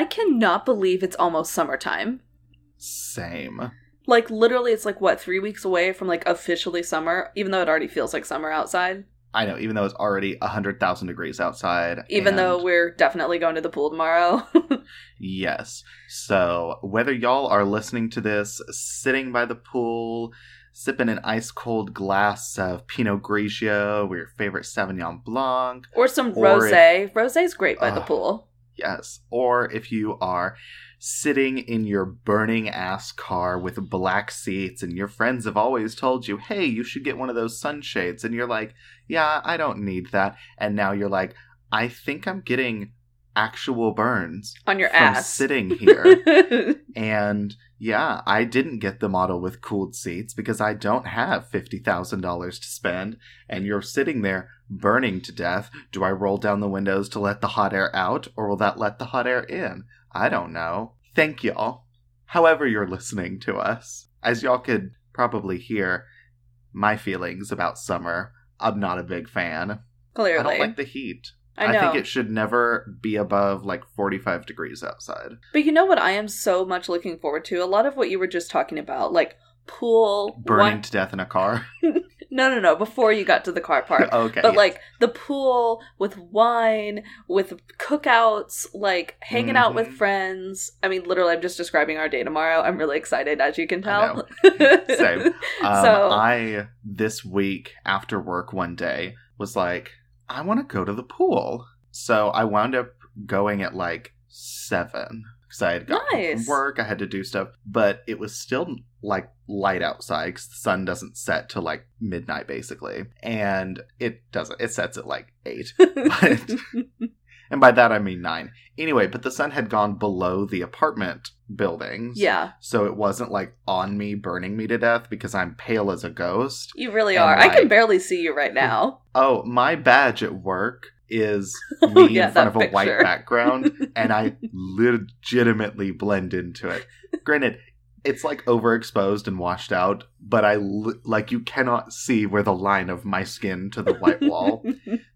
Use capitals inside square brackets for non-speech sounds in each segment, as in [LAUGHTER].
I cannot believe it's almost summertime. Same. Like literally it's like what, 3 weeks away from like officially summer, even though it already feels like summer outside. I know, even though it's already 100,000 degrees outside. Even though we're definitely going to the pool tomorrow. [LAUGHS] Yes. So, whether y'all are listening to this sitting by the pool, sipping an ice cold glass of Pinot Grigio or your favorite Sauvignon Blanc, or some Or rosé. Rosé's great by the pool. Yes, or if you are sitting in your burning ass car with black seats and your friends have always told you, hey, you should get one of those sunshades, and you're like, yeah, I don't need that. And now you're like, I think I'm getting actual burns On your from ass. sitting [LAUGHS] here. And yeah, I didn't get the model with cooled seats because I don't have $50,000 to spend. And you're sitting there burning to death. Do I roll down the windows to let the hot air out or will that let the hot air in? I don't know. Thank y'all. However, you're listening to us. As y'all could probably hear, my feelings about summer, I'm not a big fan. Clearly. I don't like the heat. I know. think it should never be above like 45 degrees outside. But you know what I am so much looking forward to? A lot of what you were just talking about, like pool Burning wine- to death in a car. [LAUGHS] No, no, no, before you got to the car part. [LAUGHS] okay. But like the pool with wine, with cookouts, like hanging out with Mhm. friends. I mean, literally, I'm just describing our day tomorrow. I'm really excited, as you can I tell. [LAUGHS] Same. Um, so I this week after work one day was like, I want to go to the pool. So I wound up going at like seven because I had got home Nice. from work. I had to do stuff, but it was still like light outside because the sun doesn't set till like midnight basically, and it doesn't. It sets at like eight. [LAUGHS] But and by that I mean nine. Anyway, but the sun had gone below the apartment buildings. yeah, So it wasn't like on me, burning me to death because I'm pale as a ghost. you really And, are. I can barely see you right now. [LAUGHS] Oh, my badge at work is [LAUGHS] oh, me yeah, in front of a white background, and I [LAUGHS] legitimately blend into it. Granted, it's like overexposed and washed out, but I li- like you cannot see where the line of my skin to the white wall.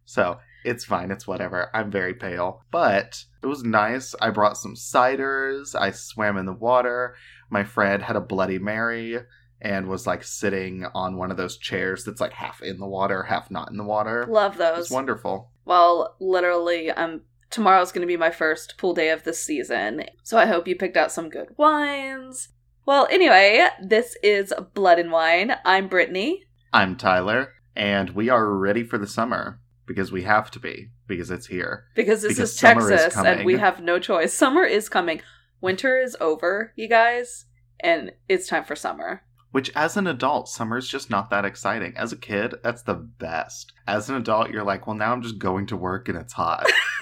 So it's fine. It's whatever. I'm very pale. But it was nice. I brought some ciders. I swam in the water. My friend had a Bloody Mary and was like sitting on one of those chairs that's like half in the water, half not in the water. Love those. was wonderful. Well, literally, um, tomorrow's going to be my first pool day of the season, so I hope you picked out some good wines. Well, anyway, this is Blood and Wine. I'm Brittany. I'm Tyler, and we are ready for the summer because we have to be because it's here. Because this Because is summer is Texas and we have no choice. Summer is coming. Winter is over, you guys, and it's time for summer. Which, as an adult, summer's just not that exciting. As a kid, that's the best. As an adult, you're like, well, now I'm just going to work and it's hot. [LAUGHS]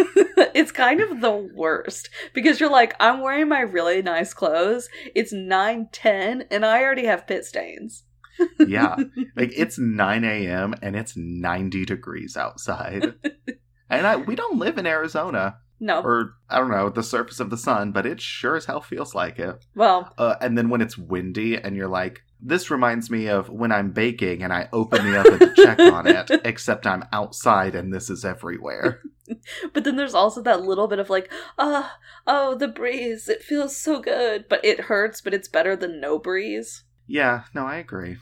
it's kind of the worst because you're like, I'm wearing my really nice clothes. It's 9 10, and I already have pit stains. Yeah. Like, [LAUGHS] it's 9 a.m. and it's 90 degrees outside. And I, we don't live in Arizona No. or, I don't know, the surface of the sun, but it sure as hell feels like it. Well, Uh, and then when it's windy and you're like, this reminds me of when I'm baking and I open the oven to check on it, [LAUGHS] except I'm outside and this is everywhere. [LAUGHS] but then there's also that little bit of like, ah, oh, the breeze. It feels so good, but it hurts, but it's better than no breeze. Yeah, no, I agree.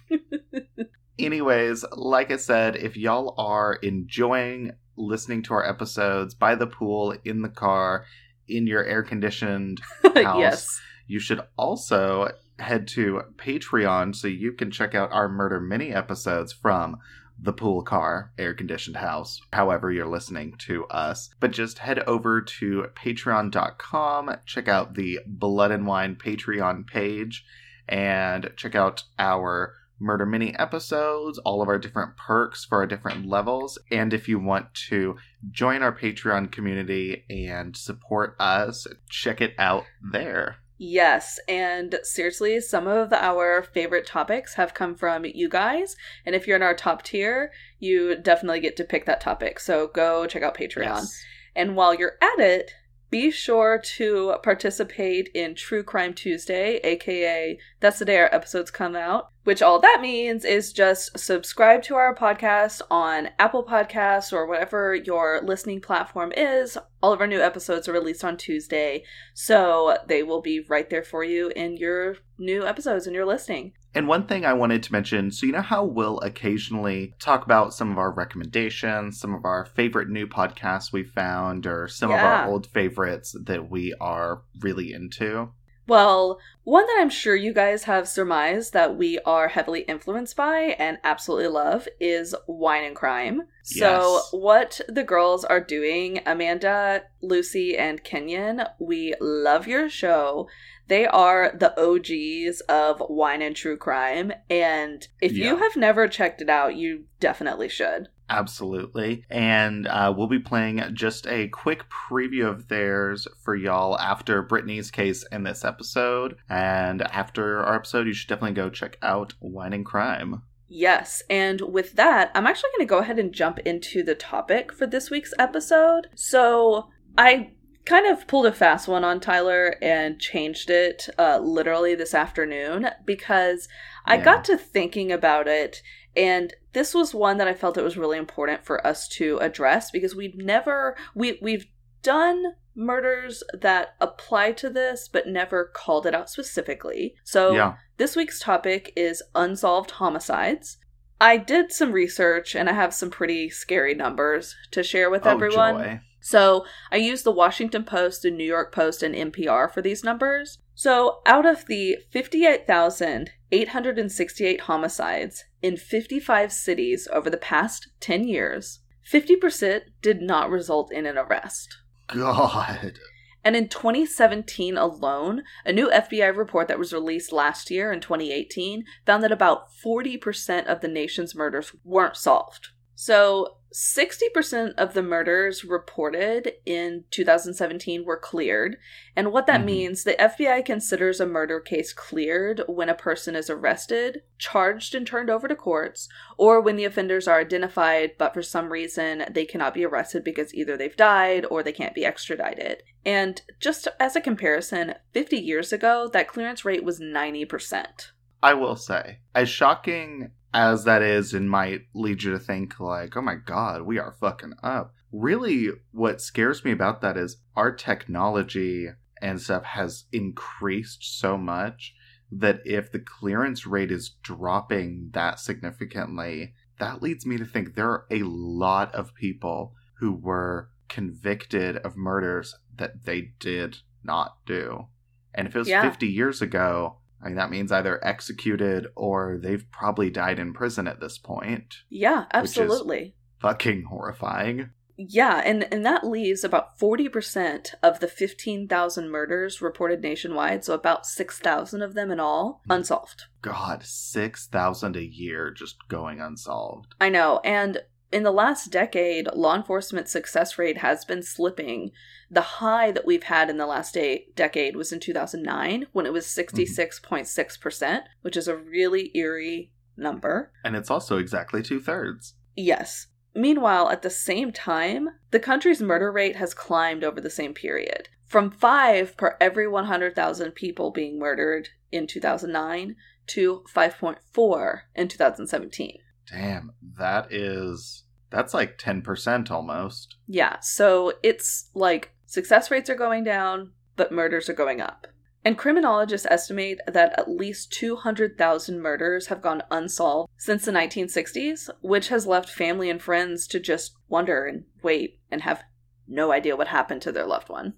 Anyways, like I said, if y'all are enjoying listening to our episodes by the pool, in the car, in your air conditioned [LAUGHS] house, yes. you should also head to Patreon so you can check out our murder mini episodes from the pool car air conditioned house, however you're listening to us. But just head over to patreon.com, check out the Blood and Wine Patreon page, and check out our murder mini episodes, all of our different perks for our different levels. And if you want to join our Patreon community and support us, check it out there. Yes, and seriously, some of our favorite topics have come from you guys. And if you're in our top tier, you definitely get to pick that topic. So go check out Patreon. Yes. And while you're at it, be sure to participate in True Crime Tuesday, aka that's the day our episodes come out. Which all that means is just subscribe to our podcast on Apple Podcasts or whatever your listening platform is, All of our new episodes are released on Tuesday, so they will be right there for you in your new episodes and your listing. And one thing I wanted to mention so, you know how we'll occasionally talk about some of our recommendations, some of our favorite new podcasts we found, or some of our old favorites that we are really into? Well, one that I'm sure you guys have surmised that we are heavily influenced by and absolutely love is Wine and Crime. Yes. So, what the girls are doing, Amanda, Lucy, and Kenyon, we love your show. They are the OGs of wine and true crime. And if you have never checked it out, you definitely should. Absolutely. And uh, we'll be playing just a quick preview of theirs for y'all after Brittany's case in this episode. And after our episode, you should definitely go check out Wine and Crime. Yes, and with that, I'm actually going to go ahead and jump into the topic for this week's episode. So, I kind of pulled a fast one on Tyler and changed it uh, literally this afternoon because I Yeah. got to thinking about it, and this was one that I felt it was really important for us to address because we've never we we've done murders that apply to this but never called it out specifically. So yeah. this week's topic is unsolved homicides. I did some research and I have some pretty scary numbers to share with Oh, everyone. joy. So I used the Washington Post, the New York Post, and NPR for these numbers. So out of the 58,868 homicides in 55 cities over the past 10 years, 50% did not result in an arrest. God. And in 2017 alone, a new FBI report that was released last year in 2018 found that about 40% of the nation's murders weren't solved. So, 60% of the murders reported in 2017 were cleared. And what that Mhm. means, the FBI considers a murder case cleared when a person is arrested, charged, and turned over to courts, or when the offenders are identified, but for some reason they cannot be arrested because either they've died or they can't be extradited. And just as a comparison, 50 years ago, that clearance rate was 90%. I will say, as shocking as that is and might lead you to think, like, oh my god, we are fucking up. Really, what scares me about that is our technology and stuff has increased so much that if the clearance rate is dropping that significantly, that leads me to think there are a lot of people who were convicted of murders that they did not do. And if it was Yeah. 50 years ago, I mean, that means either executed or they've probably died in prison at this point. Yeah, absolutely. Fucking horrifying. Yeah, and, and that leaves about 40% of the 15,000 murders reported nationwide, so about 6,000 of them in all, Hmm. unsolved. God, 6,000 a year just going unsolved. I know, and in the last decade, law enforcement success rate has been slipping. The high that we've had in the last de- decade was in 2009 when it was mm-hmm. 66.6%, which is a really eerie number. And it's also exactly two thirds. Yes. Meanwhile, at the same time, the country's murder rate has climbed over the same period. From 5 per every 100,000 people being murdered in 2009 to 5.4 in 2017. Damn, that is. That's like 10% almost. Yeah, so it's like success rates are going down, but murders are going up. And criminologists estimate that at least 200,000 murders have gone unsolved since the 1960s, which has left family and friends to just wonder and wait and have no idea what happened to their loved one.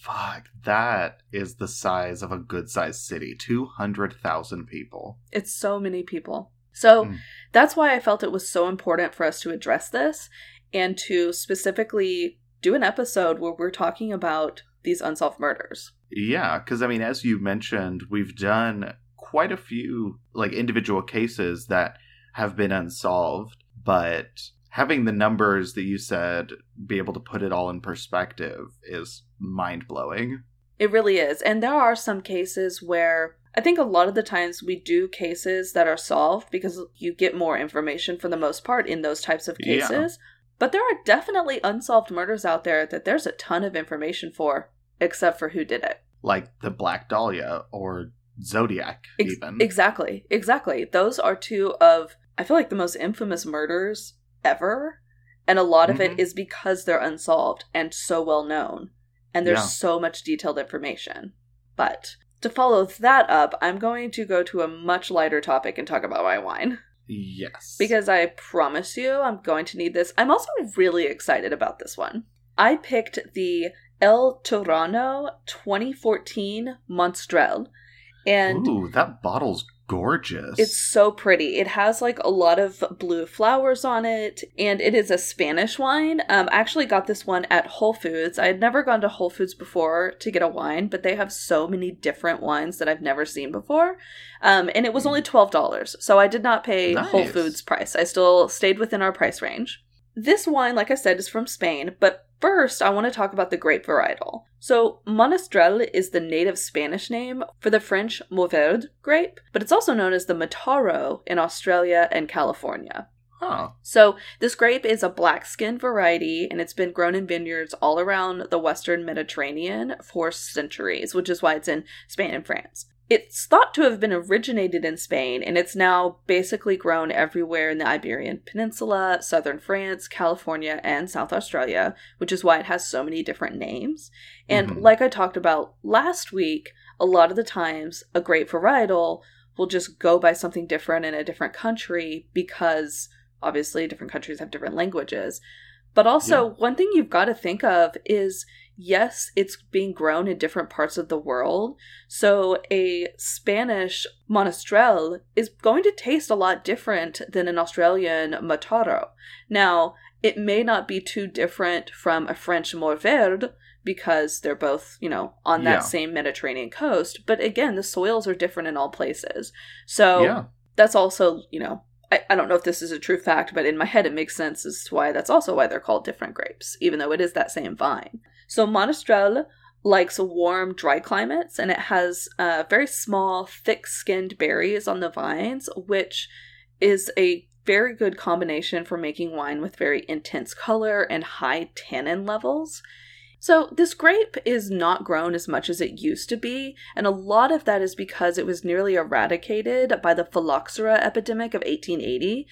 Fuck, that is the size of a good sized city 200,000 people. It's so many people. So Mm. that's why I felt it was so important for us to address this and to specifically do an episode where we're talking about these unsolved murders. Yeah, because I mean, as you mentioned, we've done quite a few like individual cases that have been unsolved, but having the numbers that you said be able to put it all in perspective is mind blowing. It really is. And there are some cases where I think a lot of the times we do cases that are solved because you get more information for the most part in those types of Yeah. cases. But there are definitely unsolved murders out there that there's a ton of information for, except for who did it. Like the Black Dahlia or Zodiac, Ex- even. Exactly. Exactly. Those are two of, I feel like, the most infamous murders ever. And a lot of it Mhm. is because they're unsolved and so well known. And there's Yeah. so much detailed information. But to follow that up, I'm going to go to a much lighter topic and talk about my wine. Yes. Because I promise you, I'm going to need this. I'm also really excited about this one. I picked the El Torano 2014 Monastrell. And Ooh, that bottle's gorgeous. it's so pretty. It has like a lot of blue flowers on it, and it is a Spanish wine. Um, I actually got this one at Whole Foods. I had never gone to Whole Foods before to get a wine, but they have so many different wines that I've never seen before. Um, and it was only twelve dollars, so I did not pay Whole Foods price. I still stayed within our price range. This wine, like I said, is from Spain, but first I want to talk about the grape varietal. So, Monastrell is the native Spanish name for the French Mourvèdre grape, but it's also known as the Mataro in Australia and California. Huh. So, this grape is a black skin variety and it's been grown in vineyards all around the Western Mediterranean for centuries, which is why it's in Spain and France. It's thought to have been originated in Spain and it's now basically grown everywhere in the Iberian Peninsula, southern France, California, and South Australia, which is why it has so many different names. And Mhm. like I talked about last week, a lot of the times a grape varietal will just go by something different in a different country because obviously different countries have different languages. But also, one thing you've got to think of is yes, it's being grown in different parts of the world. So a Spanish monastrell is going to taste a lot different than an Australian mataro. Now, it may not be too different from a French Mourvèdre because they're both, you know, on that Yeah. same Mediterranean coast. But again, the soils are different in all places. So yeah. that's also, you know, I, I don't know if this is a true fact, but in my head it makes sense as to why that's also why they're called different grapes, even though it is that same vine. So Monastrell likes warm, dry climates, and it has uh, very small, thick skinned berries on the vines, which is a very good combination for making wine with very intense color and high tannin levels. So, this grape is not grown as much as it used to be, and a lot of that is because it was nearly eradicated by the phylloxera epidemic of 1880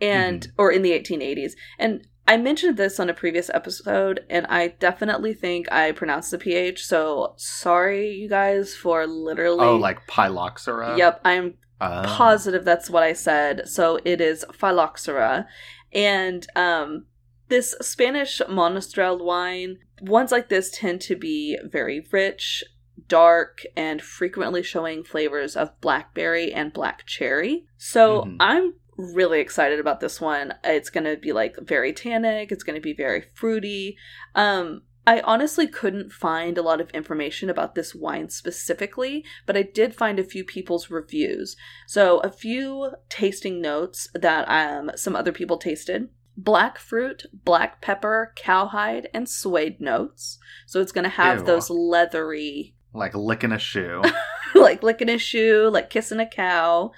and or in the 1880s. And I mentioned this on a previous episode and I definitely think I pronounced the ph, so sorry you guys for literally Oh, like Pyloxera? Yep, I'm Oh. positive that's what I said. So it is phylloxera. And um this Spanish monastrell wine, ones like this tend to be very rich, dark, and frequently showing flavors of blackberry and black cherry. So Mhm. I'm really excited about this one. It's going to be like very tannic, it's going to be very fruity. Um I honestly couldn't find a lot of information about this wine specifically, but I did find a few people's reviews. So, a few tasting notes that um, some other people tasted black fruit, black pepper, cowhide, and suede notes. So, it's going to have Ew. those leathery, Like licking a shoe. [LAUGHS] like licking a shoe, like kissing a cow.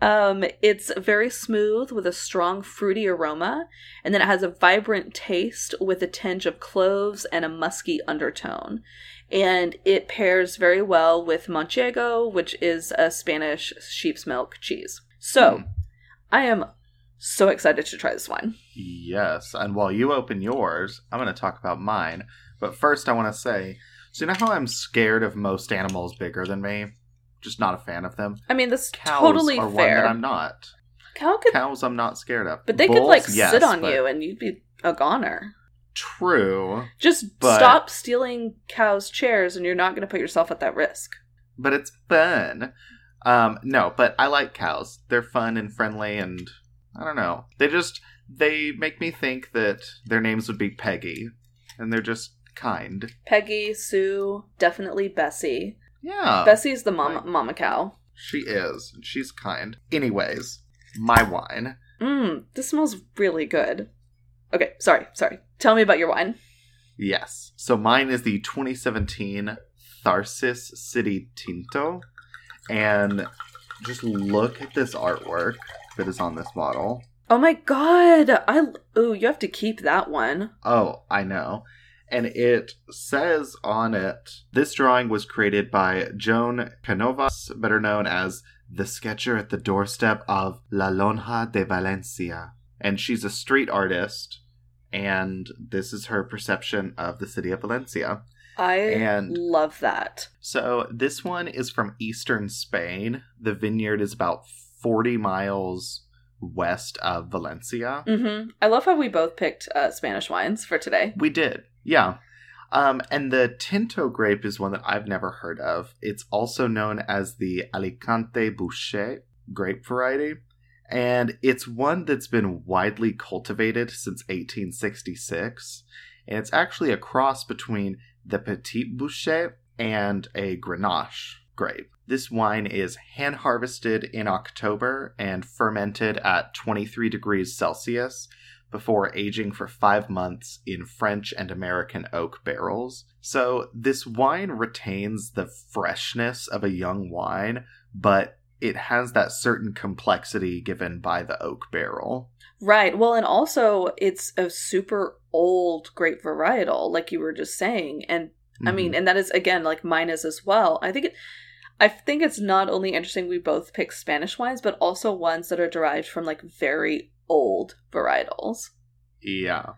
Um, it's very smooth with a strong fruity aroma, and then it has a vibrant taste with a tinge of cloves and a musky undertone. And it pairs very well with Manchego, which is a Spanish sheep's milk cheese. So, Hmm. I am so excited to try this wine. Yes, and while you open yours, I'm going to talk about mine. But first, I want to say, so you know how I'm scared of most animals bigger than me? Just not a fan of them. I mean, this Cows totally are one fair. that I'm not. Cow could, Cows, I'm not scared of. but they could like yes, sit on but- you and you'd be a goner. True, Just But- stop stealing cows' chairs, and you're not going to put yourself at that risk. but it's fun. Um, no, but I like cows. They're fun and friendly, and I don't know. They just they make me think that their names would be Peggy, and they're just kind. Peggy, Sue, definitely Bessie. Yeah, Bessie's the mama, right. mama cow. she is. and She's kind. Anyways, my wine. Mmm, this smells really good. Okay, sorry, sorry. Tell me about your wine. Yes. So mine is the 2017 Tharsis City Tinto. And just look at this artwork that is on this bottle. Oh my god! I ooh, you have to keep that one. Oh, I know. And it says on it this drawing was created by Joan Canovas, better known as the sketcher at the doorstep of La Lonja de Valencia. And she's a street artist and this is her perception of the city of Valencia. I And- love that. So this one is from eastern Spain. The vineyard is about 40 miles west of Valencia. Mm-hmm. I love how we both picked uh, Spanish wines for today. We did, yeah. Um, and the Tinto grape is one that I've never heard of. It's also known as the Alicante Bouschet grape variety. And it's one that's been widely cultivated since 1866. And it's actually a cross between the Petit Bouschet and a Grenache grape. This wine is hand harvested in October and fermented at 23 degrees Celsius before aging for five months in French and American oak barrels. So this wine retains the freshness of a young wine, but it has that certain complexity given by the oak barrel. Right. Well, and also it's a super old grape varietal, like you were just saying. And I mean, Mhm. and that is again like mine is as well. I think it, I think it's not only interesting we both pick Spanish wines, but also ones that are derived from like very old varietals. yeah.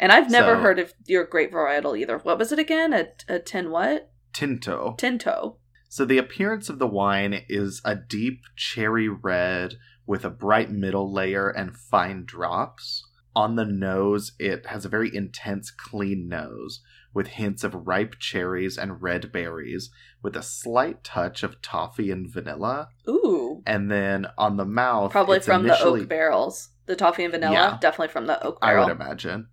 And I've never So- heard of your grape varietal either. What was it again? A, a tin what? Tinto. Tinto. So the appearance of the wine is a deep cherry red with a bright middle layer and fine drops. On the nose, it has a very intense, clean nose with hints of ripe cherries and red berries, with a slight touch of toffee and vanilla. Ooh. And then on the mouth, Probably from the oak barrels. The toffee and vanilla, Yeah. definitely from the oak I would imagine.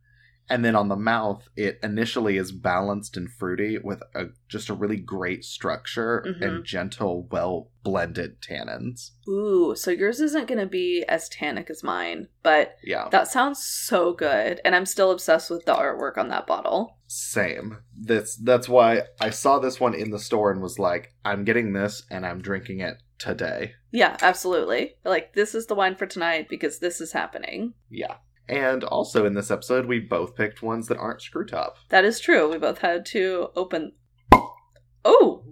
And then on the mouth, it initially is balanced and fruity with a just a really great structure Mhm. and gentle, well blended tannins. Ooh, so yours isn't going to be as tannic as mine, but Yeah, that sounds so good. And I'm still obsessed with the artwork on that bottle. same. That's that's why I saw this one in the store and was like, I'm getting this and I'm drinking it today. Yeah, absolutely. Like, this is the wine for tonight because this is happening. Yeah. And also in this episode, we both picked ones that aren't screw top. That is true. We both had to open. Oh,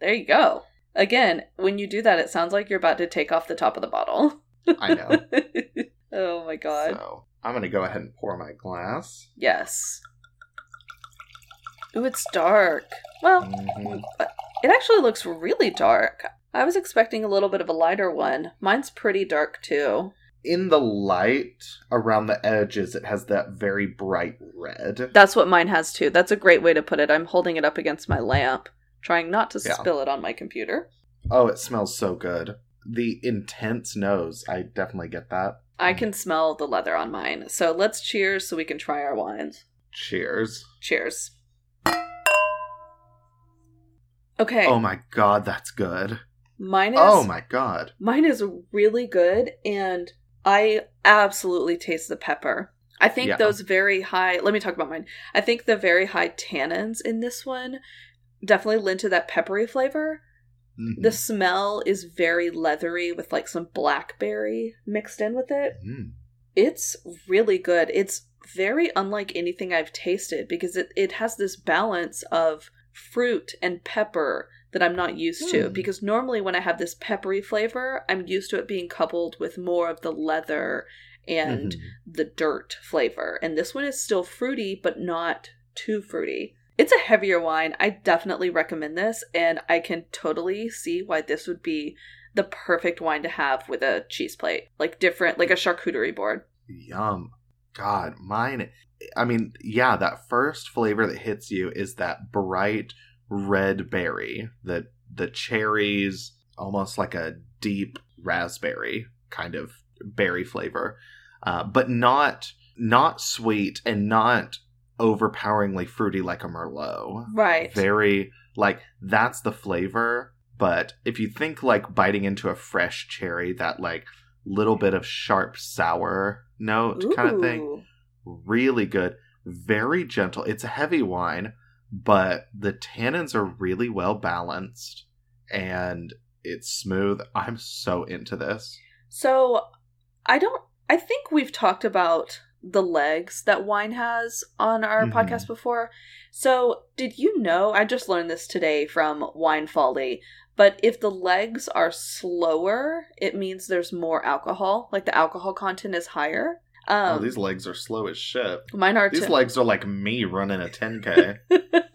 there you go. Again, when you do that, it sounds like you're about to take off the top of the bottle. I know. [LAUGHS] oh my god. So I'm gonna go ahead and pour my glass. Yes. Ooh, it's dark. Well, Mhm. it actually looks really dark. I was expecting a little bit of a lighter one. Mine's pretty dark too. in the light around the edges it has that very bright red That's what mine has too. That's a great way to put it. I'm holding it up against my lamp, trying not to Yeah. spill it on my computer. oh it smells so good the intense nose i definitely get that I can smell the leather on mine. So let's cheers so we can try our wines. cheers Cheers. Okay. oh my god that's good mine is oh my god Mine is really good, and I absolutely taste the pepper. I think Yeah. those very high, let me talk about mine. I think the very high tannins in this one definitely lend to that peppery flavor. Mhm. The smell is very leathery with like some blackberry mixed in with it. Mm. It's really good. It's very unlike anything I've tasted because it, it has this balance of fruit and pepper that I'm not used to. Hmm. Because normally when I have this peppery flavor, I'm used to it being coupled with more of the leather and Mhm. the dirt flavor. And this one is still fruity, but not too fruity. It's a heavier wine. I definitely recommend this, and I can totally see why this would be the perfect wine to have with a cheese plate. Like different, like a charcuterie board. yum god mine i mean yeah that first flavor that hits you is that bright red berry the the cherries almost like a deep raspberry kind of berry flavor uh, but not not sweet and not overpoweringly fruity like a merlot. Right. very like that's the flavor but if you think like biting into a fresh cherry that like little bit of sharp sour note kind of thing really good very gentle. It's a heavy wine but the tannins are really well balanced and it's smooth i'm so into this So I don't I think we've talked about the legs that wine has on our Mhm. podcast before. So did you know I just learned this today from Wine Folly, but if the legs are slower, it means there's more alcohol, like the alcohol content is higher. Um, oh, these legs are slow as shit. mine are These too. legs are like me running a 10k.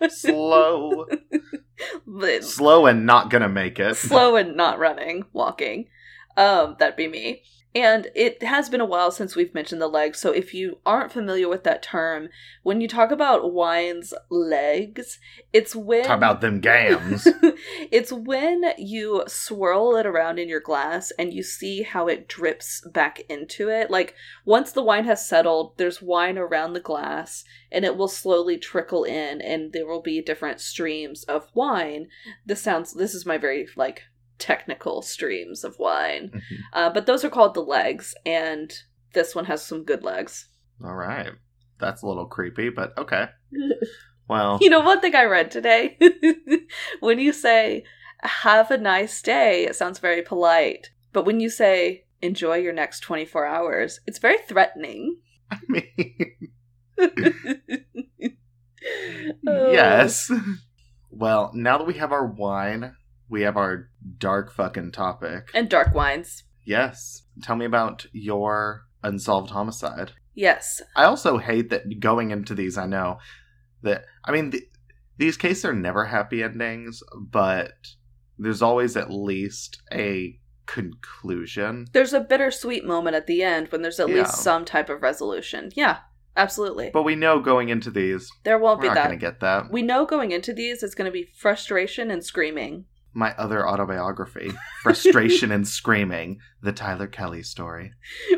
slow, [LAUGHS] slow, and not gonna make it. slow and not running, walking. Um, that'd be me. And it has been a while since we've mentioned the legs, so if you aren't familiar with that term, when you talk about wine's legs, it's when Talk about them gams. [LAUGHS] it's when you swirl it around in your glass and you see how it drips back into it. Like once the wine has settled, there's wine around the glass and it will slowly trickle in and there will be different streams of wine. This sounds this is my very like technical streams of wine. Mhm. Uh, but those are called the legs and this one has some good legs. All right, that's a little creepy, but okay. [LAUGHS] Well, You know, one thing I read today [LAUGHS] when you say, have a nice day, it sounds very polite. But when you say, enjoy your next 24 hours, it's very threatening. [LAUGHS] I mean, Oh. yes. Well, now that we have our wine, we have our dark fucking topic. And dark wines. Yes. Tell me about your unsolved homicide. Yes. I also hate that going into these, I know that, I mean, th- these cases are never happy endings, but there's always at least a conclusion. There's a bittersweet moment at the end when there's at Yeah. least some type of resolution. Yeah, absolutely. But we know going into these, there won't we're be not that. going to get that. we know going into these it's going to be frustration and screaming. My other autobiography, Frustration and Screaming, [LAUGHS] the Tyler Kelly story.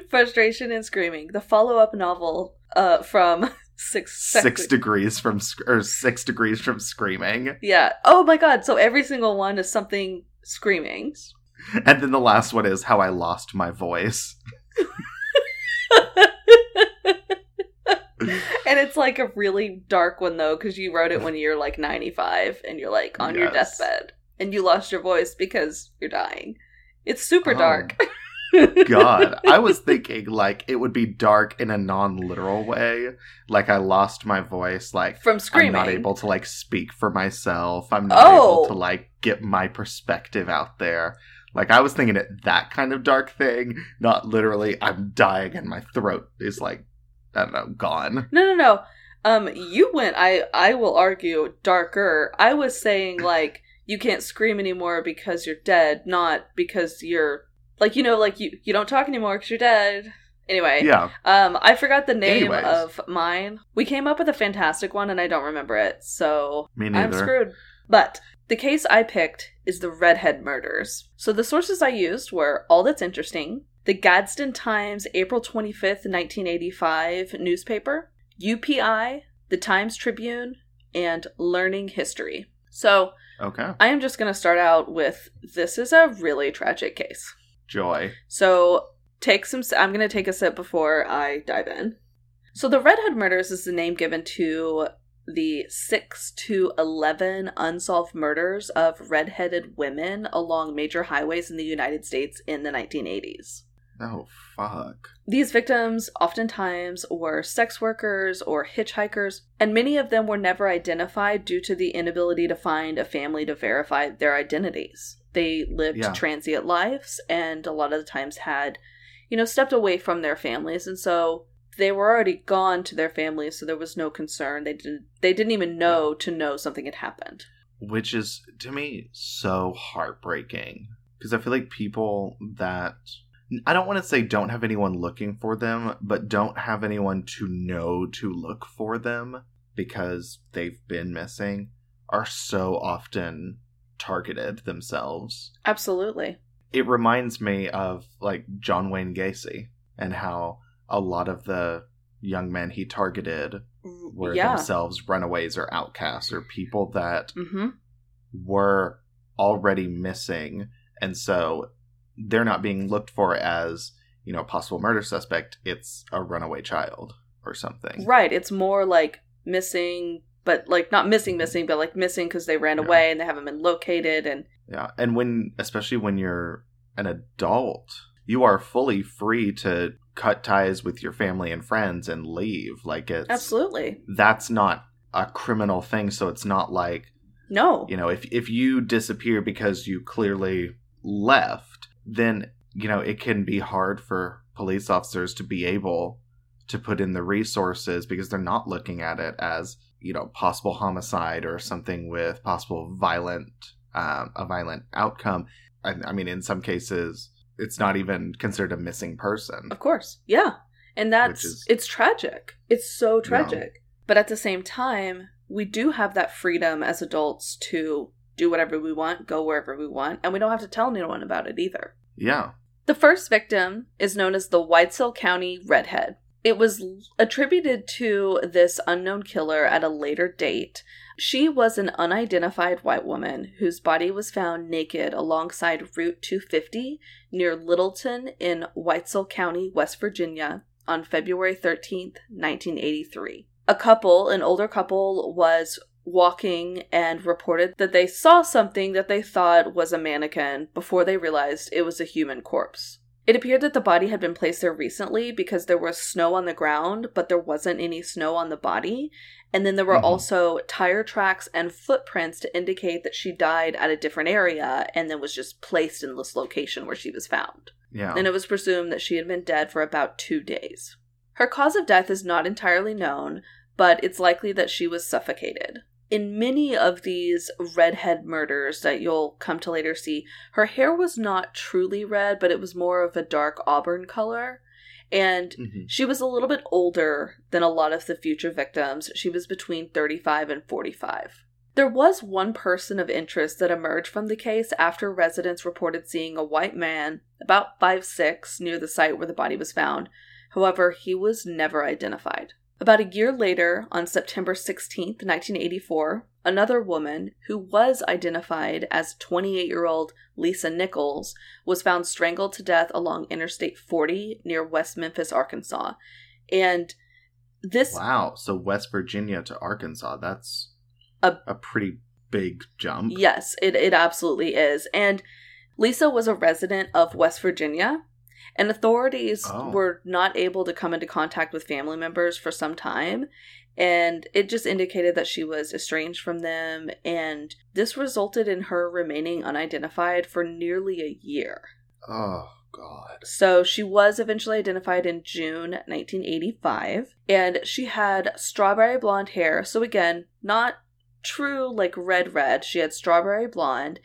frustration and screaming. The follow-up novel uh from [LAUGHS] Six Six degrees from, or six degrees from screaming. Yeah. Oh my god. So every single one is something screaming. And then the last one is How I Lost My Voice. [LAUGHS] and it's like a really dark one though because you wrote it when you're like 95 and you're like on your deathbed and you lost your voice because you're dying. It's super Oh. dark. [LAUGHS] God, I was thinking like it would be dark in a non-literal way. Like I lost my voice, like from screaming. I'm not able to like speak for myself. I'm not Oh. able to like get my perspective out there. Like I was thinking it that kind of dark thing, not literally I'm dying and my throat is like I don't know, gone. No, no, no. Um, you went. I I will argue darker. I was saying like you can't scream anymore because you're dead, not because you're like you know like you you don't talk anymore because you're dead. Anyway, Yeah. um, I forgot the name Anyways. of mine. We came up with a fantastic one, and I don't remember it, so Me I'm screwed. But the case I picked is the Redhead murders. So the sources I used were All That's Interesting, the Gadsden Times, April 25th, 1985 newspaper, UPI, the Times Tribune, and Learning History. So Okay. I am just going to start out with this is a really tragic case. Joy. So take some. I'm going to take a sip before I dive in. So the Redhead Murders is the name given to the six to eleven unsolved murders of redheaded women along major highways in the United States in the 1980s. Oh fuck. These victims oftentimes were sex workers or hitchhikers, and many of them were never identified due to the inability to find a family to verify their identities. They lived Yeah. transient lives and a lot of the times had, you know, stepped away from their families, and so they were already gone to their families, so there was no concern. They didn't they didn't even know to know something had happened. which is to me so heartbreaking because I feel like people that I don't want to say don't have anyone looking for them, but don't have anyone to know to look for them because they've been missing are so often targeted themselves. Absolutely. It reminds me of like John Wayne Gacy and how a lot of the young men he targeted were yeah. themselves runaways or outcasts or people that Mhm. were already missing and so they're not being looked for as you know a possible murder suspect it's a runaway child or something Right. It's more like missing, but like not missing, missing, but like missing because they ran Yeah. away and they haven't been located. And yeah and when especially when you're an adult you are fully free to cut ties with your family and friends and leave like it's absolutely that's not a criminal thing so it's not like no. you know if if you disappear because you clearly left then you know it can be hard for police officers to be able to put in the resources because they're not looking at it as you know possible homicide or something with possible violent um, a violent outcome. I, I mean, in some cases, it's not even considered a missing person. Of course. Yeah. And that's is- it's tragic. It's so tragic. But at the same time, we do have that freedom as adults to do whatever we want, go wherever we want, and we don't have to tell anyone about it either. Yeah. The first victim is known as the Wetzel County Redhead. It was attributed to this unknown killer at a later date. She was an unidentified white woman whose body was found naked alongside Route 250 near Littleton in Wetzel County, West Virginia, on February 13th, 1983. A couple, an older couple, was walking and reported that they saw something that they thought was a mannequin before they realized it was a human corpse. It appeared that the body had been placed there recently because there was snow on the ground, but there wasn't any snow on the body. And then there were Mhm. also tire tracks and footprints to indicate that she died at a different area and then was just placed in this location where she was found Yeah. and it was presumed that she had been dead for about two days. Her cause of death is not entirely known, but it's likely that she was suffocated. In many of these redhead murders that you'll come to later see, her hair was not truly red, but it was more of a dark auburn color. And Mhm. she was a little bit older than a lot of the future victims. She was between 35 and 45. There was one person of interest that emerged from the case after residents reported seeing a white man, about 5'6, near the site where the body was found. However, he was never identified. About a year later, on September 16th, 1984, another woman, who was identified as 28 year old Lisa Nichols, was found strangled to death along Interstate 40 near West Memphis, Arkansas. And this Wow. So West Virginia to Arkansas, that's A- a pretty big jump. Yes, it, it absolutely is. And Lisa was a resident of West Virginia, and authorities Oh. were not able to come into contact with family members for some time. And it just indicated that she was estranged from them, and this resulted in her remaining unidentified for nearly a year. Oh God. So she was eventually identified in June 1985, and she had strawberry blonde hair. So again, not true like red red. She had strawberry blonde,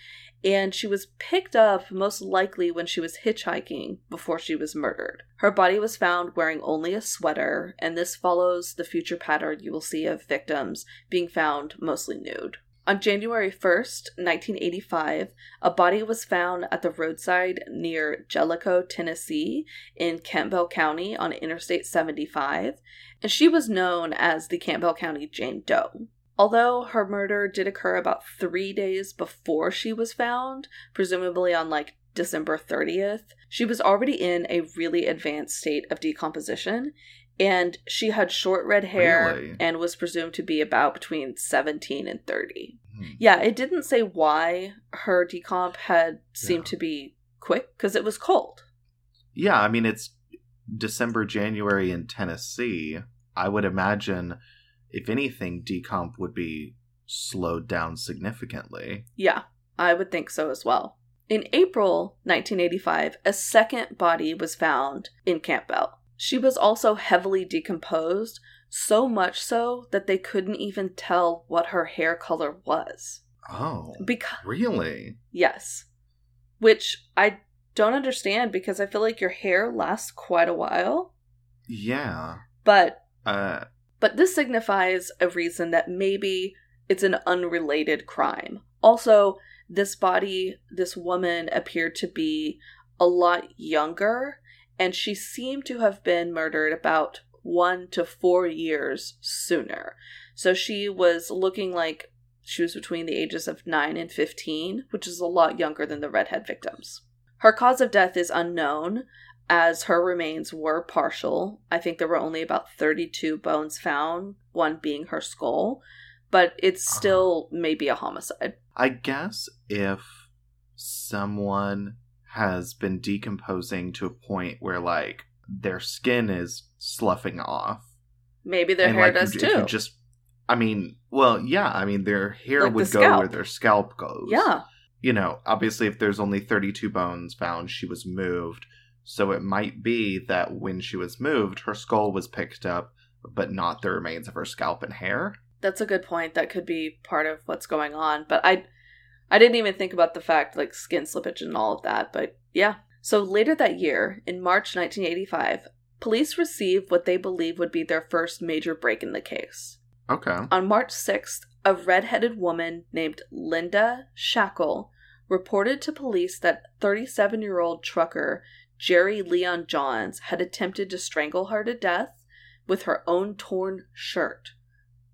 and she was picked up most likely when she was hitchhiking before she was murdered. Her body was found wearing only a sweater, and this follows the future pattern you will see of victims being found mostly nude. On January 1st, 1985, a body was found at the roadside near Jellicoe, Tennessee, in Campbell County on Interstate 75, and she was known as the Campbell County Jane Doe. Although her murder did occur about three days before she was found, presumably on like December 30th, she was already in a really advanced state of decomposition, and she had short red hair Really? and was presumed to be about between 17 and 30. Hmm. Yeah, it didn't say why her decomp had seemed Yeah. to be quick because it was cold. Yeah, I mean it's December, January in Tennessee. I would imagine if anything, decomp would be slowed down significantly. Yeah, I would think so as well. In April 1985, a second body was found in Campbell. She was also heavily decomposed, so much so that they couldn't even tell what her hair color was. Oh, Because really? yes, which I don't understand because I feel like your hair lasts quite a while, Yeah. but Uh, But this signifies a reason that maybe it's an unrelated crime. Also, this body, this woman appeared to be a lot younger, and she seemed to have been murdered about one to four years sooner. So she was looking like she was between the ages of 9 and 15, which is a lot younger than the redhead victims. Her cause of death is unknown, as her remains were partial. I think there were only about 32 bones found, one being her skull, but it's uh-huh. still maybe a homicide. I guess if someone has been decomposing to a point where like their skin is sloughing off, Maybe their and hair like does too. you just, I mean, well, yeah, I mean their hair Like the would go where their scalp goes. yeah, you know, obviously, if there's only 32 bones found, she was moved So it might be that when she was moved, her skull was picked up, but not the remains of her scalp and hair. That's a good point. That could be part of what's going on. But I I didn't even think about the fact like skin slippage and all of that, but yeah. So later that year, in March 1985, police received what they believe would be their first major break in the case. Okay. On March 6th, a red-headed woman named Linda Shackle reported to police that 37-year-old trucker Jerry Leon Johns had attempted to strangle her to death with her own torn shirt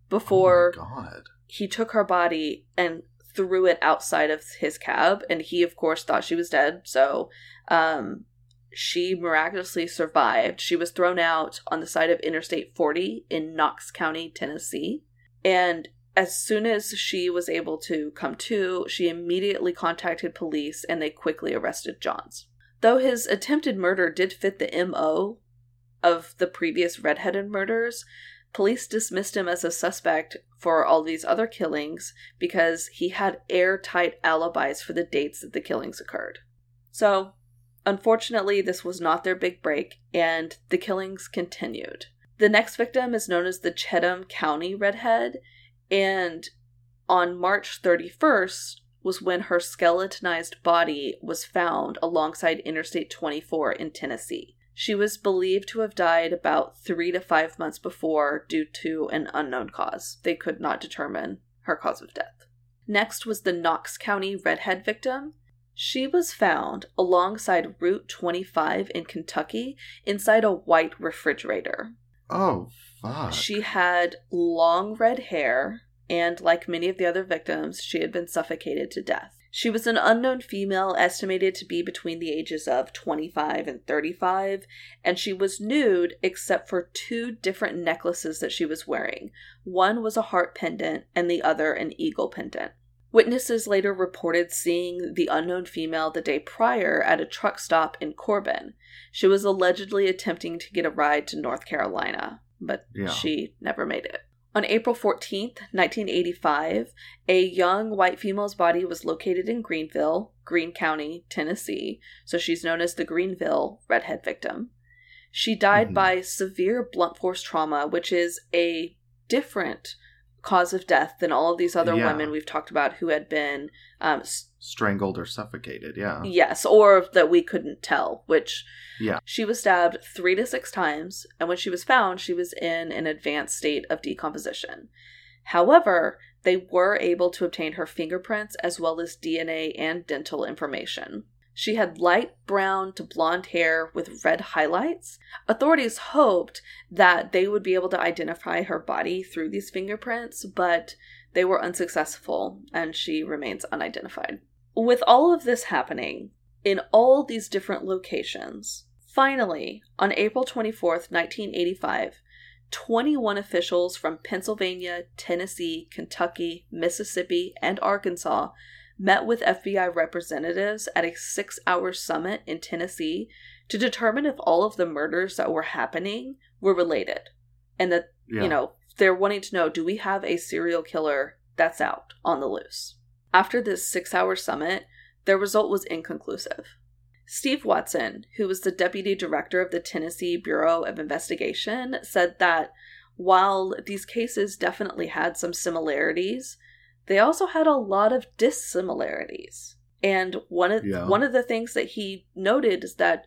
before oh God. he took her body and threw it outside of his cab and he of course thought she was dead. So um she miraculously survived. She was thrown out on the side of interstate 40 in knox county tennessee. And as soon as she was able to come to she immediately contacted police and they quickly arrested johns though his attempted murder did fit the mo of the previous redheaded murders Police dismissed him as a suspect for all these other killings because he had airtight alibis for the dates that the killings occurred. So, unfortunately, this was not their big break, and the killings continued. The next victim is known as the Cheatham County Redhead, and on March 31st was when her skeletonized body was found alongside Interstate 24 in Tennessee. She was believed to have died about three to five months before due to an unknown cause. They could not determine her cause of death. Next was the Knox County redhead victim. She was found alongside Route 25 in Kentucky inside a white refrigerator. Oh, fuck. She had long red hair, and like many of the other victims, she had been suffocated to death. She was an unknown female estimated to be between the ages of 25 and 35, and she was nude except for two different necklaces that she was wearing. One was a heart pendant, and the other an eagle pendant. Witnesses later reported seeing the unknown female the day prior at a truck stop in Corbin. She was allegedly attempting to get a ride to North Carolina, but Yeah. she never made it. On April 14th, 1985, a young white female's body was located in Greenville, Greene County, Tennessee, so she's known as the Greenville redhead victim. She died Mhm. by severe blunt force trauma, which is a different cause of death than all of these other Yeah. women we've talked about who had been um, Strangled or suffocated, yeah. yes or that we couldn't tell which Yeah. she was stabbed three to six times and when she was found she was in an advanced state of decomposition however they were able to obtain her fingerprints as well as dna and dental information she had light brown to blonde hair with red highlights. Authorities hoped that they would be able to identify her body through these fingerprints, but they were unsuccessful and she remains unidentified. With all of this happening in all these different locations, finally, on April 24th, 1985, 21 officials from Pennsylvania, Tennessee, Kentucky, Mississippi, and Arkansas met with FBI representatives at a six hour summit in Tennessee to determine if all of the murders that were happening were related. And that, Yeah. you know, they're wanting to know do we have a serial killer that's out on the loose? After this six hour summit, their result was inconclusive. Steve Watson, who was the deputy director of the Tennessee Bureau of Investigation, said that while these cases definitely had some similarities, they also had a lot of dissimilarities. And one of Yeah. one of the things that he noted is that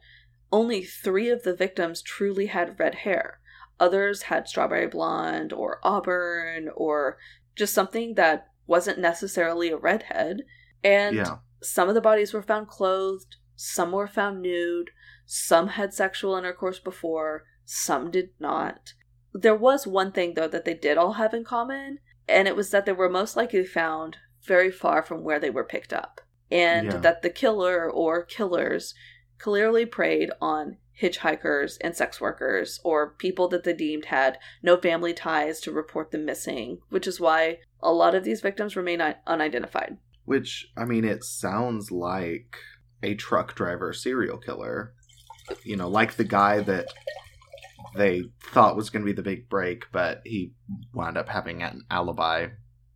only 3 of the victims truly had red hair. Others had strawberry blonde or auburn or just something that wasn't necessarily a redhead. And yeah. some of the bodies were found clothed, some were found nude, some had sexual intercourse before, some did not. There was one thing, though, that they did all have in common, and it was that they were most likely found very far from where they were picked up. And Yeah. that the killer or killers clearly preyed on hitchhikers and sex workers or people that they deemed had no family ties to report them missing, which is why a lot of these victims remain un- unidentified. Which, I mean, it sounds like a truck driver serial killer. You know, like the guy that they thought was going to be the big break, but he wound up having an alibi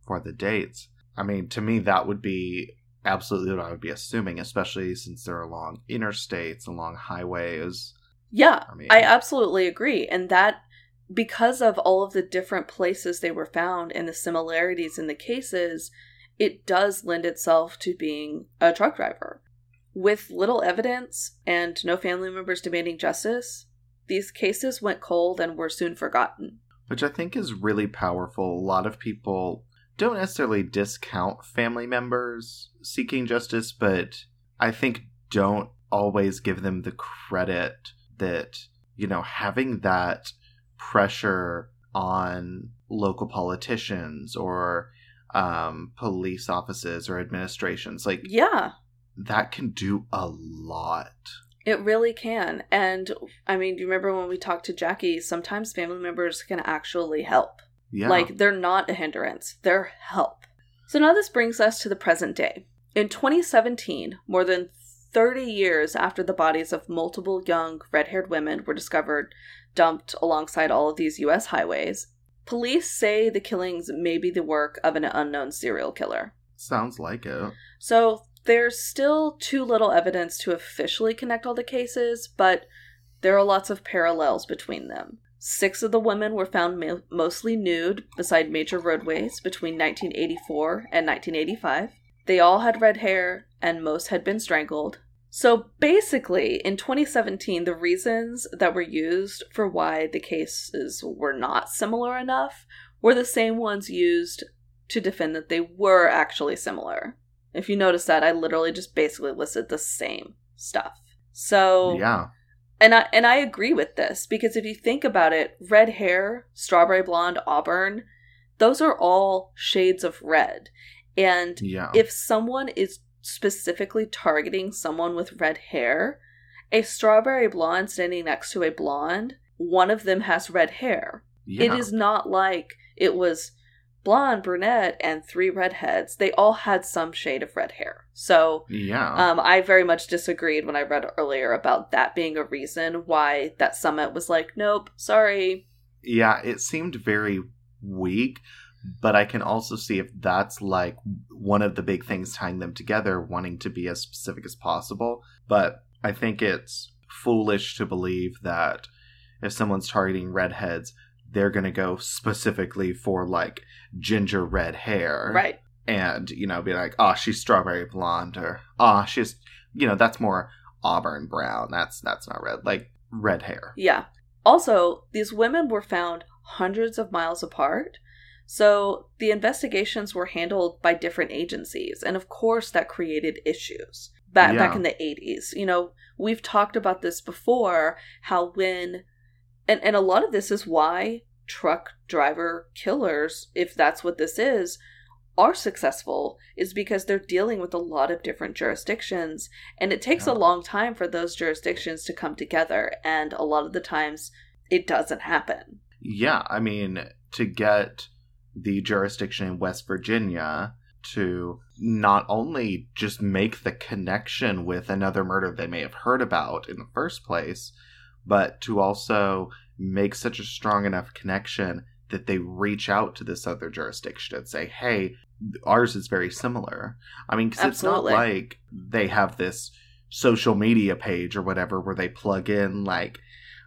for the dates. I mean, to me, that would be absolutely what I would be assuming, especially since they're along interstates, along highways. Yeah, I mean, I absolutely agree. And that, because of all of the different places they were found and the similarities in the cases, it does lend itself to being a truck driver. With little evidence and no family members demanding justice, these cases went cold and were soon forgotten. which I think is really powerful. A lot of people don't necessarily discount family members seeking justice, but I think don't always give them the credit that, you know, having that pressure on local politicians or um, police offices or administrations, like Yeah, that can do a lot. It really can. And I mean, do you remember when we talked to Jackie? Sometimes family members can actually help. Yeah. Like, they're not a hindrance, they're help. So now this brings us to the present day. In 2017, more than 30 years after the bodies of multiple young red haired women were discovered dumped alongside all of these US highways, police say the killings may be the work of an unknown serial killer. Sounds like it. So there's still too little evidence to officially connect all the cases, but there are lots of parallels between them. Six of the women were found ma- mostly nude beside major roadways between 1984 and 1985. They all had red hair, and most had been strangled. So basically, in 2017, the reasons that were used for why the cases were not similar enough were the same ones used to defend that they were actually similar. If you notice that, I literally just basically listed the same stuff. So Yeah. and I and I agree with this because if you think about it, red hair, strawberry blonde, auburn, those are all shades of red. And Yeah. if someone is specifically targeting someone with red hair, a strawberry blonde standing next to a blonde, one of them has red hair. yeah. It is not like it was blonde, brunette, and three redheads. They all had some shade of red hair. So Yeah. um, I very much disagreed when I read earlier about that being a reason why that summit was like, nope, sorry. Yeah, it seemed very weak, but I can also see if that's like one of the big things tying them together, wanting to be as specific as possible. But I think it's foolish to believe that if someone's targeting redheads, they're going to go specifically for like ginger red hair. Right. And, you know, be like, oh, she's strawberry blonde or, oh, she's, you know, that's more auburn brown. That's, that's not red. Like red hair. Yeah. Also, these women were found hundreds of miles apart. So the investigations were handled by different agencies. And of course, that created issues back, back in the 80s. You know, we've talked about this before how when, and, and a lot of this is why truck driver killers, if that's what this is, are successful is because they're dealing with a lot of different jurisdictions and it takes Yeah. a long time for those jurisdictions to come together and a lot of the times it doesn't happen Yeah, I mean, to get the jurisdiction in West Virginia to not only just make the connection with another murder they may have heard about in the first place, but to also make such a strong enough connection that they reach out to this other jurisdiction and say, hey, ours is very similar. I mean, because it's not like they have this social media page or whatever where they plug in like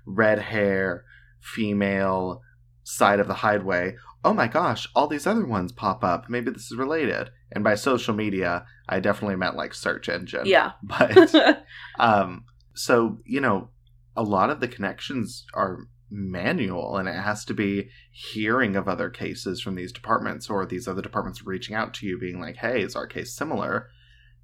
red hair, female, side of the highway. Oh my gosh, all these other ones pop up. Maybe this is related. And by social media, I definitely meant like search engine. yeah [LAUGHS] But [LAUGHS] um so, you know, a lot of the connections are manual and it has to be hearing of other cases from these departments or these other departments reaching out to you being like, "Hey, is our case similar?"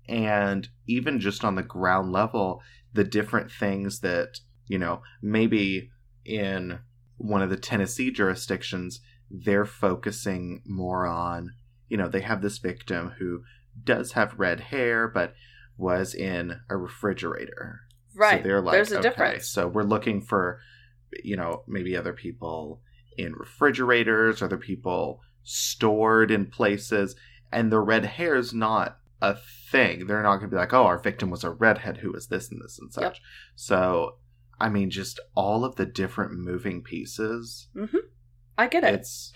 And even just on the ground level, the different things that, you know, maybe in one of the Tennessee jurisdictions, they're focusing more on, you know, they have this victim who does have red hair, but was in a refrigerator. Right So they're like, there's a okay, difference so we're looking for, you know, maybe other people in refrigerators, other people stored in places, and the red hair is not a thing. They're not going to be like, oh, our victim was a redhead who was this and this and such. Yep. So, I mean, just all of the different moving pieces. Mm-hmm. i get it It's,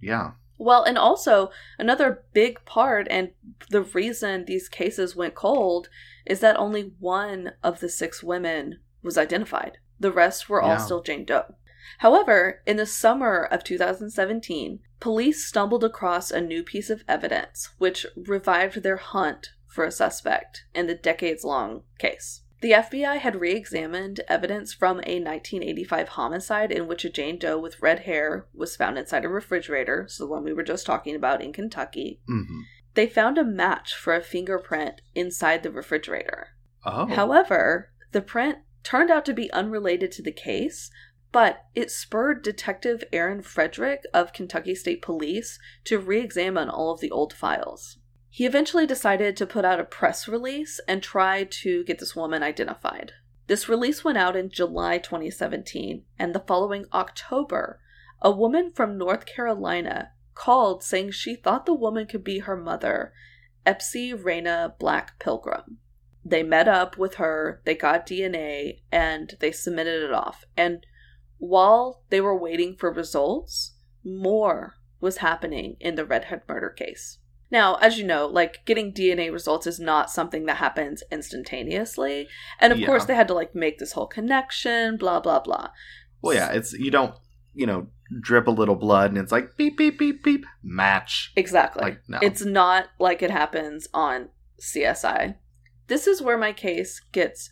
yeah. Well, and also another big part, and the reason these cases went cold is that only one of the six women was identified. The rest were all still Jane Doe. However, in the summer of 2017, police stumbled across a new piece of evidence which revived their hunt for a suspect in the decades long case. The FBI had re examined evidence from a 1985 homicide in which a Jane Doe with red hair was found inside a refrigerator, so the one we were just talking about in Kentucky. hmm They found a match for a fingerprint inside the refrigerator. Oh. However, the print turned out to be unrelated to the case, but it spurred Detective Aaron Frederick of Kentucky State Police to re examine all of the old files. He eventually decided to put out a press release and try to get this woman identified. This release went out in July 2017, and the following October, a woman from North Carolina called saying she thought the woman could be her mother, Epsy Reyna Black Pilgrim they met up with her, they got DNA, and they submitted it off. And while they were waiting for results, more was happening in the redhead murder case. Now, as you know, like getting DNA results is not something that happens instantaneously. And of Yeah. course, they had to like make this whole connection, blah, blah, blah. Well, yeah, it's you don't you know drip a little blood and it's like beep beep beep beep match. Exactly. Like no, It's not like it happens on CSI. This is where my case gets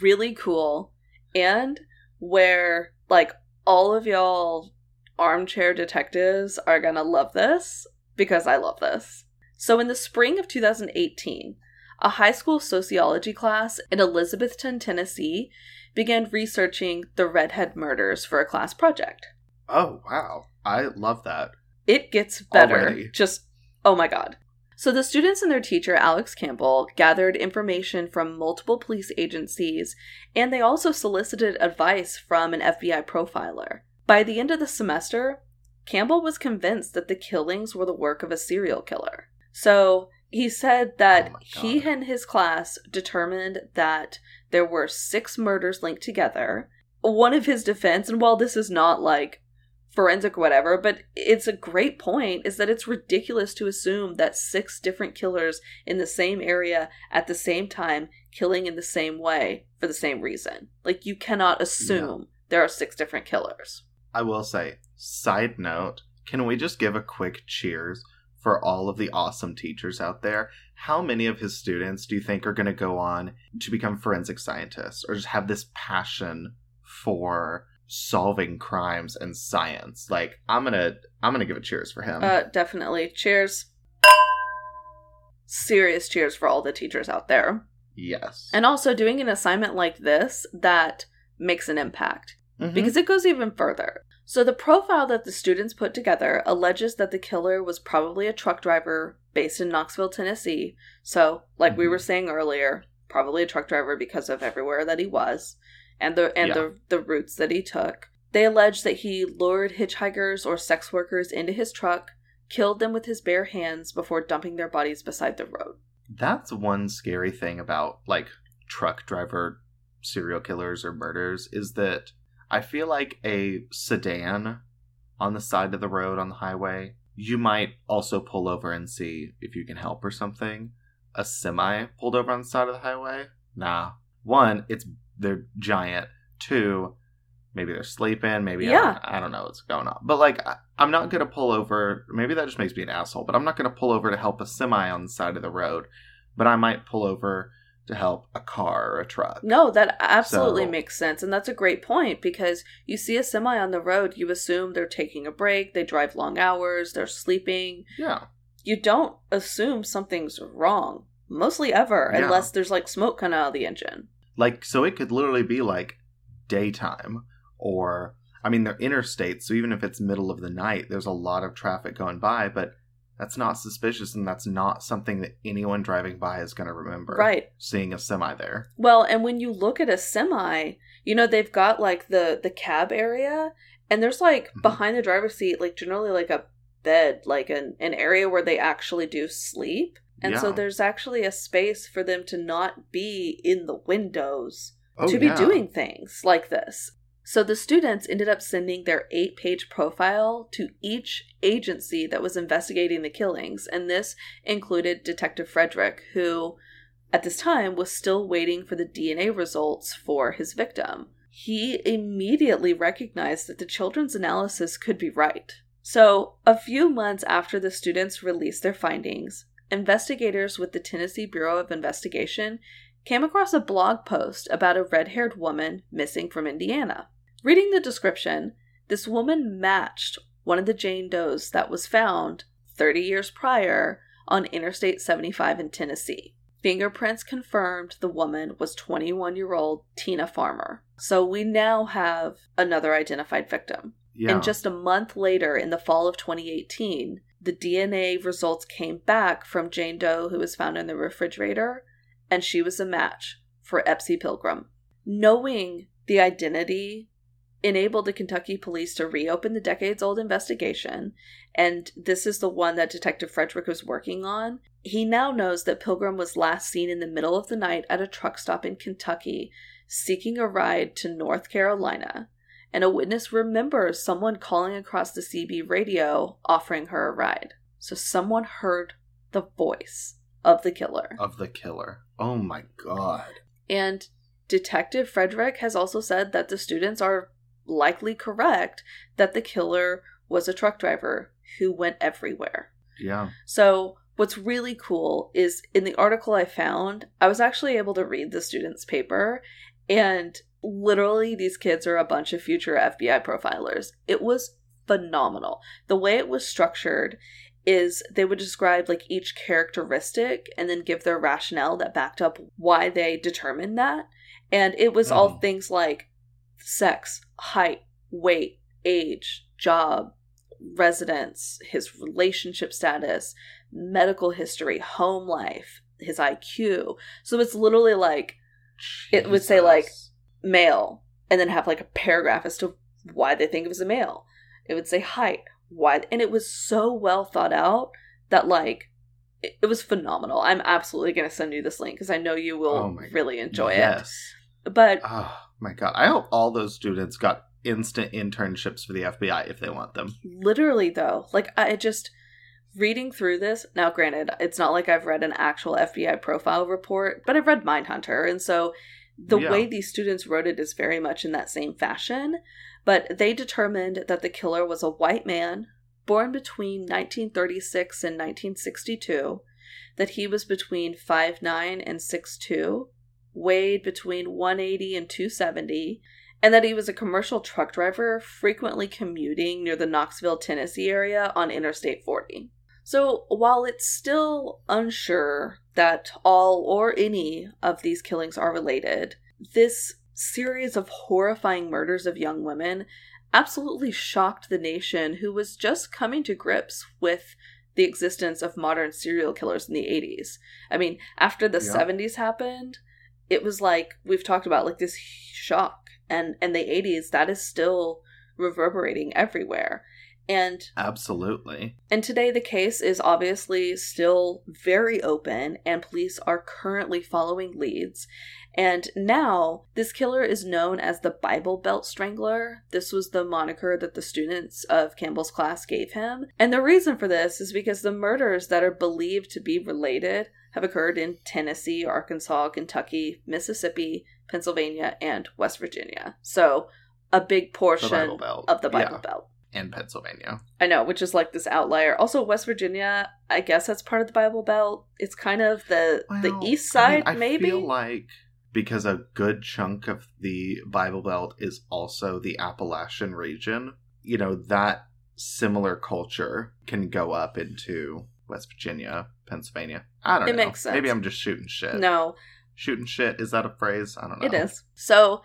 really cool and where like all of y'all armchair detectives are gonna love this because I love this. So in the spring of 2018, a high school sociology class in Elizabethton, Tennessee began researching the redhead murders for a class project. Oh wow, I love that. It gets better. Already. Just, oh my god. So the students and their teacher, Alex Campbell, gathered information from multiple police agencies, and they also solicited advice from an FBI profiler. By the end of the semester, Campbell was convinced that the killings were the work of a serial killer. So he said that Oh he and his class determined that there were six murders linked together. One of his defense, and while this is not like forensic whatever, but it's a great point is that it's ridiculous to assume that six different killers in the same area at the same time killing in the same way for the same reason. Like you cannot assume there are six different killers. I will say, side note, can we just give a quick cheers for all of the awesome teachers out there? How many of his students do you think are going to go on to become forensic scientists or just have this passion for solving crimes and science? Like, I'm to I'm to give a cheers for him. Uh definitely. Cheers. Serious cheers for all the teachers out there. yes. And also doing an assignment like this that makes an impact. Mhm. because it goes even further. So, the profile that the students put together alleges that the killer was probably a truck driver based in Knoxville, Tennessee. So, like we Mhm. were saying earlier, probably a truck driver because of everywhere that he was and the and Yeah. the the routes that he took. They allege that he lured hitchhikers or sex workers into his truck, killed them with his bare hands before dumping their bodies beside the road. That's one scary thing about like truck driver serial killers or murders is that I feel like a sedan on the side of the road on the highway, you might also pull over and see if you can help or something. A semi pulled over on the side of the highway? Nah. One, it's they're giant. Two, maybe they're sleeping. Maybe I Yeah. don't, I don't know what's going on. But like, I, I'm not gonna pull over. Maybe that just makes me an asshole. But I'm not gonna pull over to help a semi on the side of the road. But I might pull over to help a car or a truck. No, that absolutely So- makes sense. And that's a great point because you see a semi on the road, you assume they're taking a break, they drive long hours, they're sleeping. Yeah. You don't assume something's wrong, mostly ever, Yeah. unless there's like smoke coming out of the engine. Like, so it could literally be like daytime or, I mean, they're interstates. So even if it's middle of the night, there's a lot of traffic going by, but that's not suspicious and that's not something that anyone driving by is going to remember. Right. Seeing a semi there. Well, and when you look at a semi, you know, they've got like the the cab area and there's like Mhm. behind the driver's seat like generally like a bed, like an an area where they actually do sleep. And so there's actually a space for them to not be in the windows Oh, to yeah. be doing things like this. So the students ended up sending their eight page profile to each agency that was investigating the killings, and this included Detective Frederick, who at this time was still waiting for the DNA results for his victim. He immediately recognized that the children's analysis could be right. So, a few months after the students released their findings, investigators with the Tennessee Bureau of Investigation came across a blog post about a red haired woman missing from Indiana. Reading the description, this woman matched one of the Jane Does that was found 30 years prior on Interstate 75 in Tennessee. Fingerprints confirmed the woman was 21 year old Tina Farmer. So we now have another identified victim. Yeah. And just a month later, in the fall of 2018, the DNA results came back from Jane Doe, who was found in the refrigerator, and she was a match for Epsie Pilgrim. Knowing the identity enabled the Kentucky police to reopen the decades old investigation, and this is the one that Detective Frederick was working on. He now knows that Pilgrim was last seen in the middle of the night at a truck stop in Kentucky seeking a ride to North Carolina, and a witness remembers someone calling across the CB radio offering her a ride. So someone heard the voice of the killer. Of the killer. Oh my god. And Detective Frederick has also said that the students are likely correct that the killer was a truck driver who went everywhere. Yeah. So, what's really cool is in the article I found, I was actually able to read the students' paper, and literally, these kids are a bunch of future FBI profilers. It was phenomenal. The way it was structured is they would describe like each characteristic and then give their rationale that backed up why they determined that. And it was all Mm. things like sex, height, weight, age, job, residence, his relationship status, medical history, home life, his IQ. So it's literally like It would say, like, Jesus. Male and then have like a paragraph as to why they think it was a male. It would say height, why, and it was so well thought out that like it, it was phenomenal. I'm absolutely going to send you this link because I know you will Oh my- really enjoy it. yes. it. But Oh my god. I hope all those students got instant internships for the FBI if they want them. literally though, like I just reading through this. Now, granted, it's not like I've read an actual FBI profile report, but I've read Mindhunter, and so the Yeah. way these students wrote it is very much in that same fashion. But they determined that the killer was a white man born between 1936 and 1962, that he was between 5'9 and 6'2, weighed between 180 and 270, and that he was a commercial truck driver frequently commuting near the Knoxville, Tennessee area on Interstate 40. So, while it's still unsure that all or any of these killings are related, this series of horrifying murders of young women absolutely shocked the nation who was just coming to grips with the existence of modern serial killers in the 80s. I mean, after the Yeah. 70s happened, it was like we've talked about like this shock and and the 80s that is still reverberating everywhere. And Absolutely. and today, the case is obviously still very open, and police are currently following leads. And now, this killer is known as the Bible Belt Strangler. This was the moniker that the students of Campbell's class gave him. And the reason for this is because the murders that are believed to be related have occurred in Tennessee, Arkansas, Kentucky, Mississippi, Pennsylvania, and West Virginia. So, a big portion Belt. of the Bible Yeah. Belt. And Pennsylvania. I know, which is like this outlier. Also, West Virginia, I guess that's part of the Bible Belt. It's kind of the the Well, east I mean, side, I maybe. feel like because a good chunk of the Bible Belt is also the Appalachian region, you know, that similar culture can go up into West Virginia, Pennsylvania. I don't It know. makes sense. Maybe I'm just shooting shit. no, Shooting shit, is that a phrase? I don't know. it is. So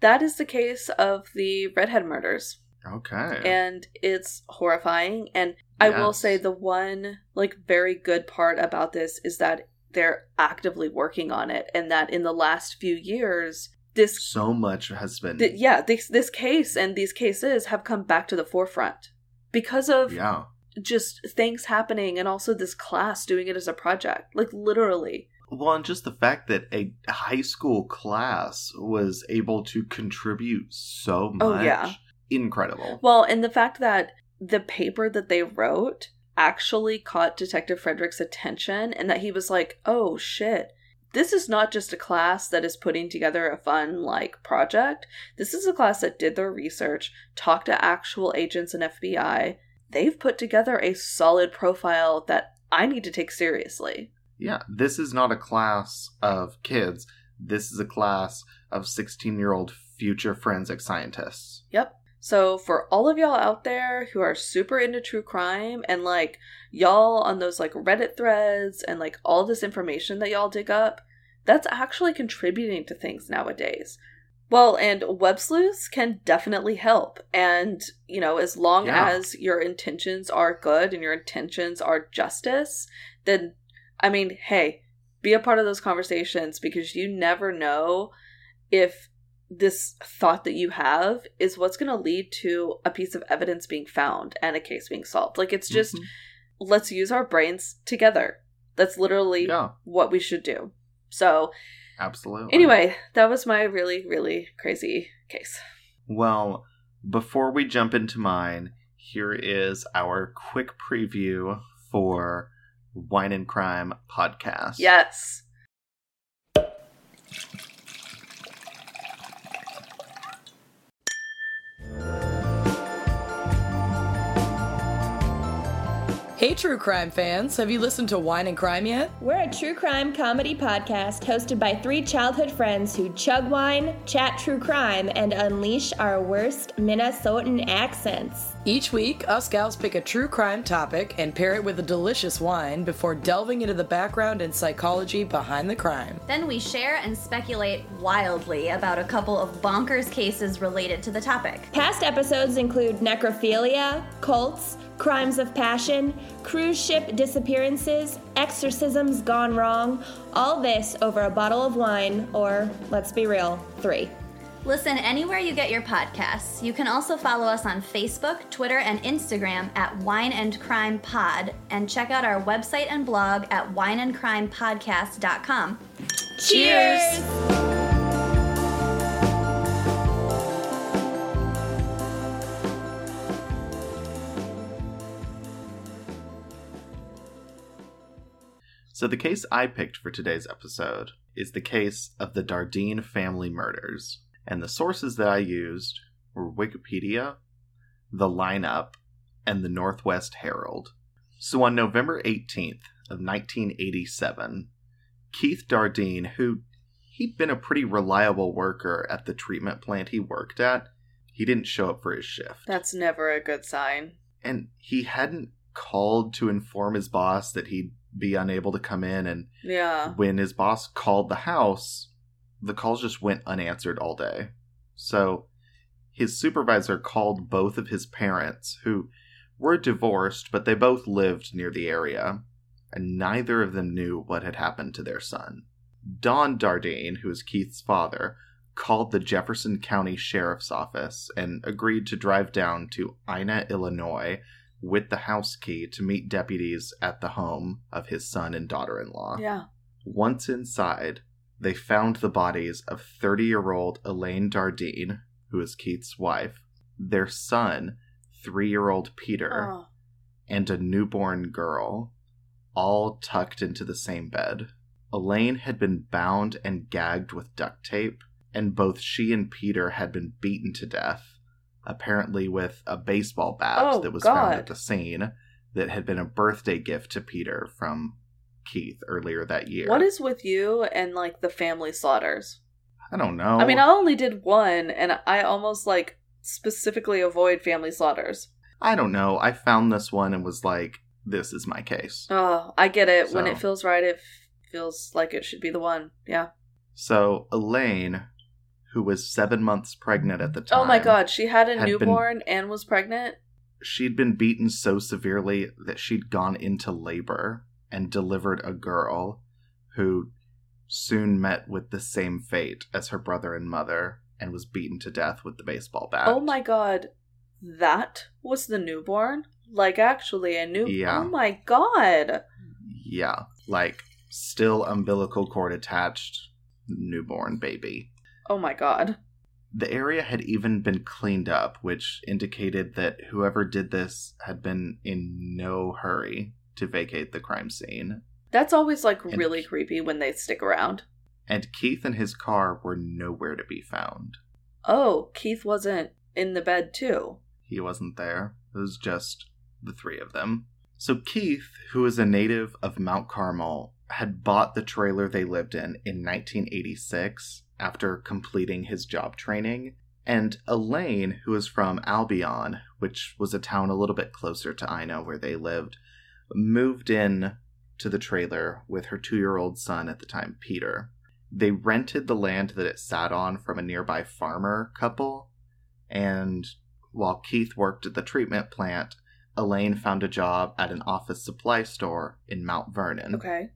that is the case of the redhead murders, Okay. and it's horrifying. And I will say the one like very good part about this is that they're actively working on it, and that in the last few years, this so much has been th- yeah this this case and these cases have come back to the forefront because of Yeah. just things happening and also this class doing it as a project like literally Well, and just the fact that a high school class was able to contribute so much. Oh, yeah. Incredible. Well, and the fact that the paper that they wrote actually caught Detective Frederick's attention and that he was like, oh shit, this is not just a class that is putting together a fun, like, project. This is a class that did their research, talked to actual agents and FBI. They've put together a solid profile that I need to take seriously. Yeah, this is not a class of kids. This is a class of 16 year old future forensic scientists. Yep. So, for all of y'all out there who are super into true crime and like y'all on those like Reddit threads and like all this information that y'all dig up, that's actually contributing to things nowadays. Well, and web sleuths can definitely help. And, you know, as long Yeah. as your intentions are good and your intentions are justice, then, I mean, hey, be a part of those conversations because you never know if this thought that you have is what's going to lead to a piece of evidence being found and a case being solved. Like, it's just, Mhm. let's use our brains together. That's literally Yeah, what we should do. So, absolutely. anyway, that was my really, really crazy case. Well, before we jump into mine, here is our quick preview for Wine and Crime podcast. Yes. Hey, true crime fans, have you listened to Wine and Crime yet? We're a true crime comedy podcast hosted by three childhood friends who chug wine, chat true crime, and unleash our worst Minnesotan accents. Each week, us gals pick a true crime topic and pair it with a delicious wine before delving into the background and psychology behind the crime. Then we share and speculate wildly about a couple of bonkers cases related to the topic. Past episodes include necrophilia, cults, crimes of passion, cruise ship disappearances, exorcisms gone wrong, all this over a bottle of wine, or, let's be real, three. Listen anywhere you get your podcasts. You can also follow us on Facebook, Twitter, and Instagram at Wine and Crime Pod, and check out our website and blog at wineandcrimepodcast.com. Cheers! So, the case I picked for today's episode is the case of the Dardeen family murders. And the sources that I used were Wikipedia, The Lineup, and the Northwest Herald. So, on November 18th of 1987, Keith Dardeen, who he'd been a pretty reliable worker at the treatment plant he worked at, he didn't show up for his shift. That's never a good sign. and he hadn't called to inform his boss that he'd be unable to come in and Yeah. when his boss called the house the calls just went unanswered all day. So his supervisor called both of his parents who were divorced but they both lived near the area and neither of them knew what had happened to their son. Don dardeen who is keith's father called the jefferson county sheriff's office and agreed to drive down to ina illinois with the house key to meet deputies at the home of his son and daughter-in-law. Yeah. once inside, they found the bodies of 30 year old Elaine Dardeen, who is Keith's wife, their son, three year old Peter, Oh. and a newborn girl, all tucked into the same bed. Elaine had been bound and gagged with duct tape, and both she and Peter had been beaten to death, apparently with a baseball bat Oh, that was found at the scene that had been a birthday gift to Peter from Keith earlier that year. What is with you and like the family slaughters? I don't know. I mean, I only did one, and I almost like specifically avoid family slaughters. I don't know. I found this one and was like, this is my case. Oh, I get it. When it feels right, it feels like it should be the one. Yeah. So Elaine, who was seven months pregnant at the time. Oh my god, she had a had been- newborn and was pregnant. She'd been beaten so severely that she'd gone into labor and delivered a girl who soon met with the same fate as her brother and mother and was beaten to death with the baseball bat. Oh my god, that was the newborn. Like actually, a new. Yeah. Oh my god. Yeah, like still umbilical cord attached newborn baby. Oh my god. The area had even been cleaned up, which indicated that whoever did this had been in no hurry to vacate the crime scene. That's always like And- really creepy when they stick around. And Keith and his car were nowhere to be found. Oh, Keith wasn't in the bed too. He wasn't there. It was just the three of them. So Keith, who is a native of Mount Carmel, had bought the trailer they lived in in 1986 after completing his job training. And Elaine, who is from Albion, which was a town a little bit closer to Ina where they lived, moved in to the trailer with her two year old son at the time, Peter. They rented the land that it sat on from a nearby farmer couple, and while Keith worked at the treatment plant, Elaine found a job at an office supply store in Mount Vernon. Okay.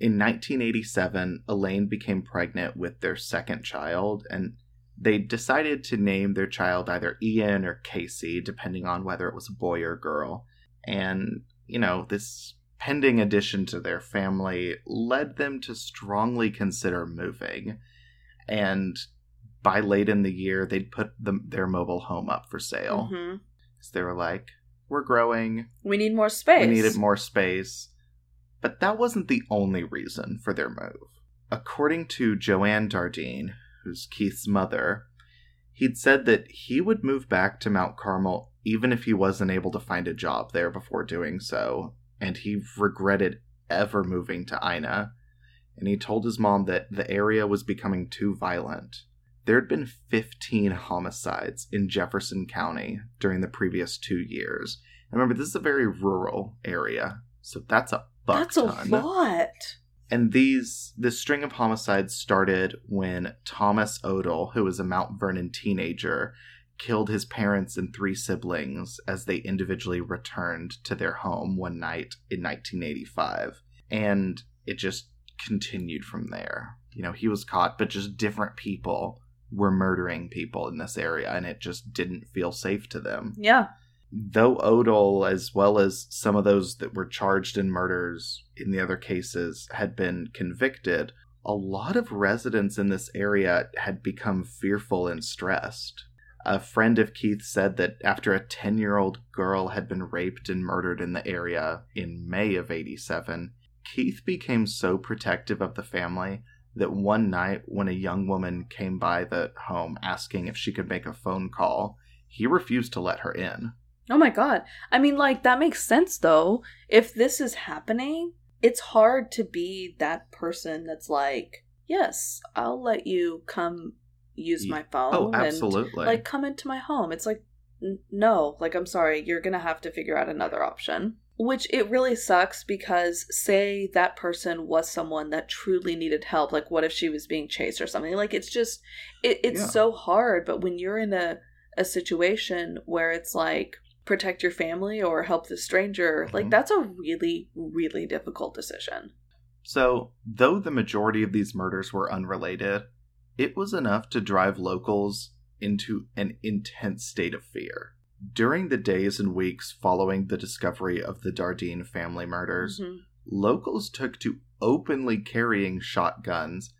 In 1987, Elaine became pregnant with their second child, and they decided to name their child either Ian or Casey, depending on whether it was a boy or girl. And, you know, this pending addition to their family led them to strongly consider moving. And by late in the year, they'd put the, their mobile home up for sale. hmm So they were like, we're growing, We need more space. we needed more space. But that wasn't the only reason for their move. According to Joanne Dardeen, who's Keith's mother, he'd said that he would move back to Mount Carmel even if he wasn't able to find a job there before doing so, and he regretted ever moving to Ina. And he told his mom that the area was becoming too violent. There had been 15 homicides in Jefferson County during the previous two years. And remember, this is a very rural area, so that's a buck That's a lot. And these this string of homicides started when Thomas Odle, who was a Mount Vernon teenager, killed his parents and three siblings as they individually returned to their home one night in 1985. And it just continued from there. You know, he was caught, but just different people were murdering people in this area, and it just didn't feel safe to them Yeah. though Odle, as well as some of those that were charged in murders in the other cases, had been convicted, a lot of residents in this area had become fearful and stressed. A friend of Keith said that after a 10 year old girl had been raped and murdered in the area in May of 87, Keith became so protective of the family that one night when a young woman came by the home asking if she could make a phone call, he refused to let her in. Oh my god. I mean, like, that makes sense though. If this is happening, it's hard to be that person that's like, yes, I'll let you come use my phone. Oh, and, absolutely. like, come into my home. It's like, n- no, like, I'm sorry, you're gonna have to figure out another option. Which it really sucks because, say, that person was someone that truly needed help. Like, what if she was being chased or something? Like, it's just, it, it's Yeah. so hard. But when you're in a, a situation where it's like, protect your family or help the stranger, like, Mhm. that's a really, really difficult decision. So, though the majority of these murders were unrelated, it was enough to drive locals into an intense state of fear. During the days and weeks following the discovery of the Dardeen family murders, Mhm. locals took to openly carrying shotguns,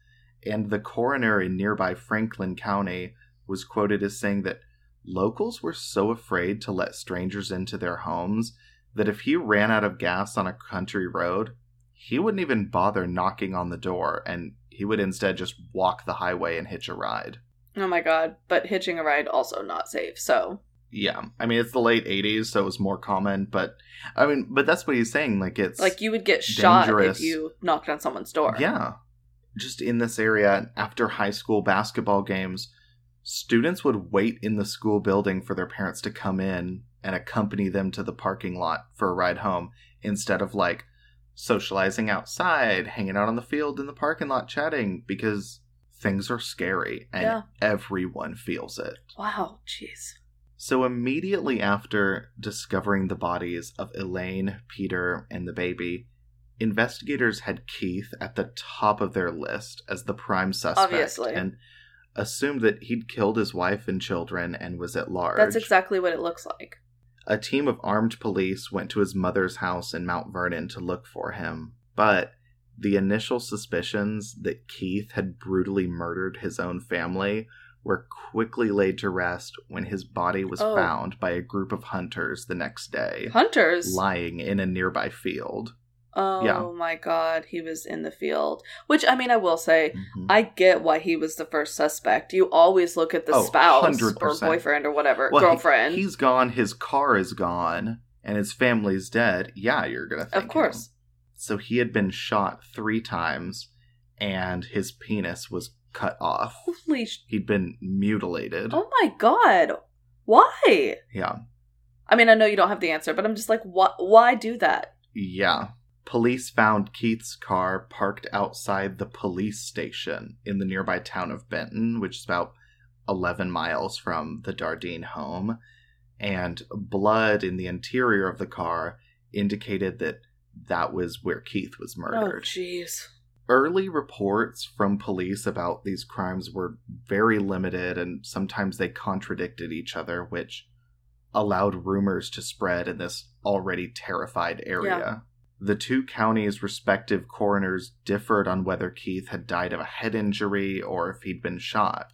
and the coroner in nearby Franklin County was quoted as saying that locals were so afraid to let strangers into their homes that if he ran out of gas on a country road, he wouldn't even bother knocking on the door and he would instead just walk the highway and hitch a ride. Oh my god. But hitching a ride also not safe. So, Yeah, I mean it's the late '80s, so it was more common. But I mean, but that's what he's saying. Like it's like, you would get shot if you knocked on someone's door. Yeah. Just in this area, after high school basketball games, students would wait in the school building for their parents to come in and accompany them to the parking lot for a ride home instead of like socializing outside, hanging out on the field in the parking lot chatting because things are scary and Yeah. everyone feels it. Wow. Jeez. So immediately after discovering the bodies of Elaine, Peter, and the baby, investigators had Keith at the top of their list as the prime suspect Obviously. and assumed that he'd killed his wife and children and was at large. That's exactly what it looks like. A team of armed police went to his mother's house in Mount Vernon to look for him, but the initial suspicions that Keith had brutally murdered his own family were quickly laid to rest when his body was Oh. found by a group of hunters the next day, Hunters. lying in a nearby field. Oh Yeah. my god, he was in the field. Which I mean, I will say, Mhm. I get why he was the first suspect. You always look at the Oh, spouse 100%. or boyfriend or whatever, Well, girlfriend. he's gone, his car is gone, and his family's dead. Yeah, you're gonna think of course. him. So he had been shot three times, and his penis was cut off. Holy sh- He'd been mutilated. Oh my god. Why? Yeah. I mean, I know you don't have the answer, but I'm just like, why, why do that? Yeah. Police found Keith's car parked outside the police station in the nearby town of Benton, which is about 11 miles from the Dardeen home. And blood in the interior of the car indicated that that was where Keith was murdered. Oh, murdered. jeez. Early reports from police about these crimes were very limited and sometimes they contradicted each other, which allowed rumors to spread in this already terrified area. The two counties' respective coroners differed on whether Keith had died of a head injury or if he'd been shot.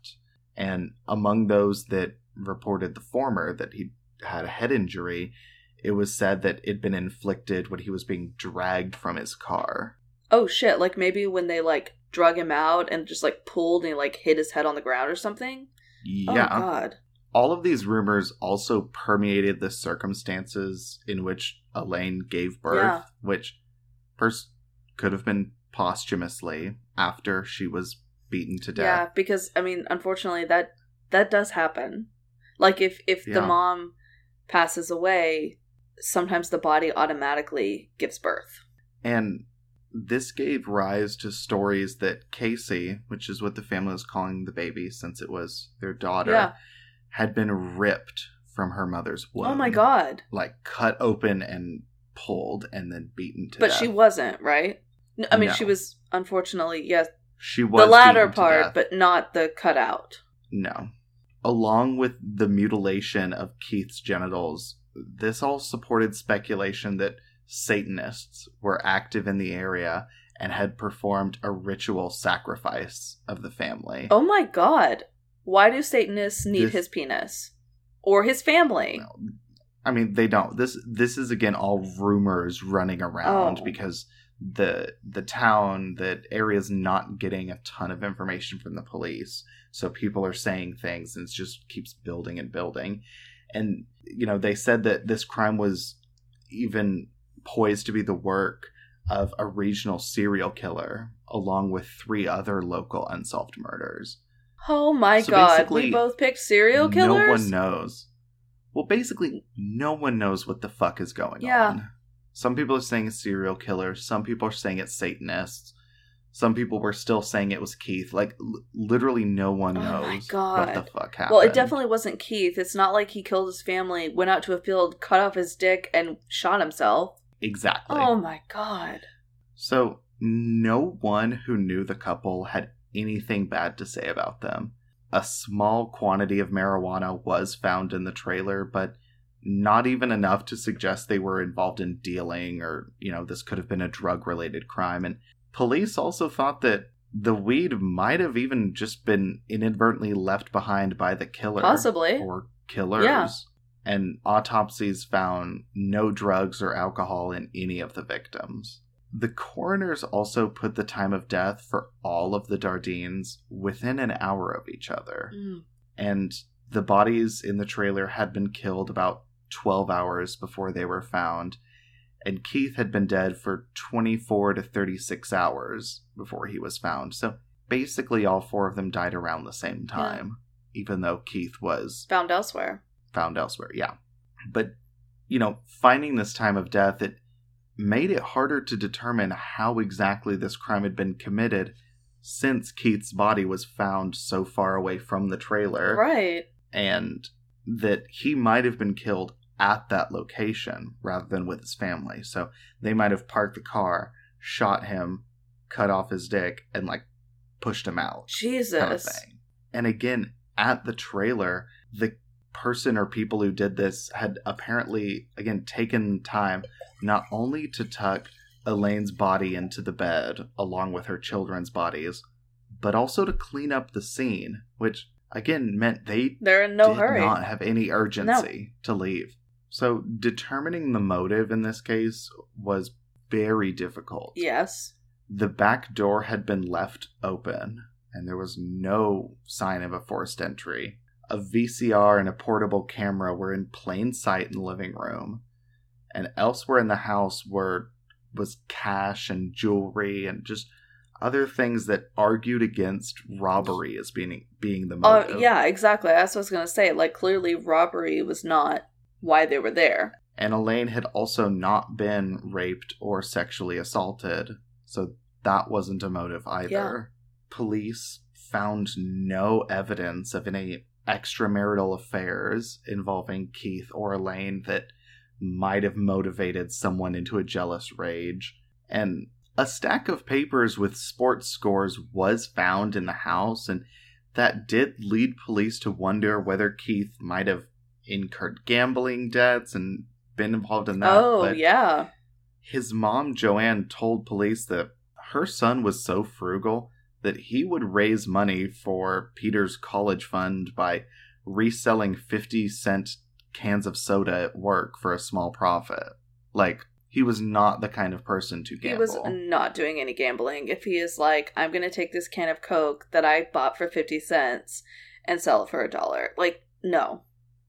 And among those that reported the former, that he had a head injury, it was said that it'd been inflicted when he was being dragged from his car. Oh shit, like maybe when they like drug him out and just like pulled and he like hit his head on the ground or something? Yeah. Oh god. All of these rumors also permeated the circumstances in which Elaine gave birth, Yeah. which first could have been posthumously after she was beaten to death. Yeah, because I mean, unfortunately that that does happen. Like if if the mom passes away, sometimes the body automatically gives birth. And this gave rise to stories that Casey, which is what the family was calling the baby since it was their daughter, Yeah. Had been ripped from her mother's womb. Oh my god. Like cut open and pulled and then beaten to But death. she wasn't, right? I mean, No. she was unfortunately, yes, She was the latter part, but not the cutout. No. Along with the mutilation of Keith's genitals, this all supported speculation that Satanists were active in the area and had performed a ritual sacrifice of the family. Oh my god. Why do Satanists need This- his penis? Or his family? I mean, they don't. This this is again all rumors running around Oh. because the the town, the area's not getting a ton of information from the police. So people are saying things and it just keeps building and building. And you know, they said that this crime was even poised to be the work of a regional serial killer along with three other local unsolved murders. Oh my So god. We both picked serial killers? No one knows. Well, basically, no one knows what the fuck is going Yeah. on. Some people are saying it's serial killers. Some people are saying it's Satanists. Some people were still saying it was Keith. Like, l- literally, no one oh my knows God. what the fuck happened. Well, it definitely wasn't Keith. It's not like he killed his family, went out to a field, cut off his dick, and shot himself. exactly. Oh my god. So, no one who knew the couple had anything bad to say about them. A small quantity of marijuana was found in the trailer, but not even enough to suggest they were involved in dealing or, you know, this could have been a drug related crime. And police also thought that the weed might have even just been inadvertently left behind by the killer Possibly. or killers. Yeah. And autopsies found no drugs or alcohol in any of the victims. The coroners also put the time of death for all of the Dardeens within an hour of each other. Mm. And the bodies in the trailer had been killed about 12 hours before they were found. And Keith had been dead for 24 to 36 hours before he was found. So basically, all four of them died around the same time, even though Keith was Found elsewhere. found elsewhere. Yeah. But, you know, finding this time of death, it made it harder to determine how exactly this crime had been committed since Keith's body was found so far away from the trailer Right. and that he might have been killed at that location rather than with his family. So they might have parked the car, shot him, cut off his dick, and like pushed him out Jesus. kind of. And again, at the trailer, the person or people who did this had apparently, again, taken time not only to tuck Elaine's body into the bed along with her children's bodies, but also to clean up the scene, which again meant they They're in no did hurry. not have any urgency to leave. So determining the motive in this case was very difficult. Yes. The back door had been left open, and there was no sign of a forced entry. A VCR and a portable camera were in plain sight in the living room, and elsewhere in the house were was cash and jewelry and just other things that argued against robbery as being being the Oh, motive. yeah, exactly. That's what I was going to say. Like, clearly, robbery was not why they were there. And Elaine had also not been raped or sexually assaulted, so that wasn't a motive either. Yeah. Police found no evidence of any extramarital affairs involving Keith or Elaine that might have motivated someone into a jealous rage. And a stack of papers with sports scores was found in the house, and that did lead police to wonder whether Keith might have incurred gambling debts and been involved in that. oh, but yeah. his mom, Joanne, told police that her son was so frugal that he would raise money for Peter's college fund by reselling 50 cent cans of soda at work for a small profit. Like, he was not the kind of person to gamble. He was not doing any gambling. If he is like, I'm going to take this can of Coke that I bought for 50 cents and sell it for a dollar. Like, no.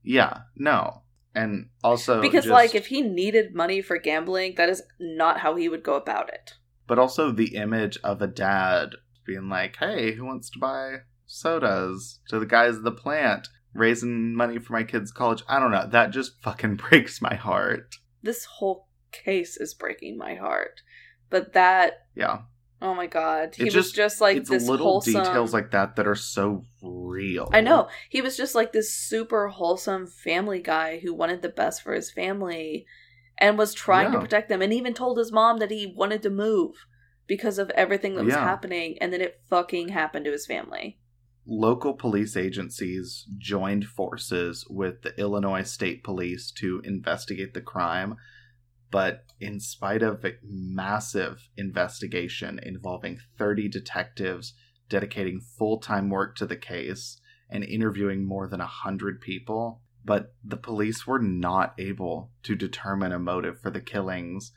yeah, no. And also because, just- like, if he needed money for gambling, that is not how he would go about it. but also the image of a dad being like, "Hey, who wants to buy sodas?" to the guys at the plant raising money for my kids' college. I don't know. That just fucking [LAUGHS] breaks my heart. This whole case is breaking my heart. But that, Yeah, oh my god. He It was just- just like it's this little wholesome. details like that that are so real. I know. He was just like this super wholesome family guy who wanted the best for his family and was trying to protect them and even told his mom that he wanted to move because of everything that was Yeah. happening and then it fucking happened to his family. Local police agencies joined forces with the Illinois State Police to investigate the crime, but in spite of a massive investigation involving 30 detectives dedicating full time work to the case and interviewing more than 100 people, but the police were not able to determine a motive for the killings,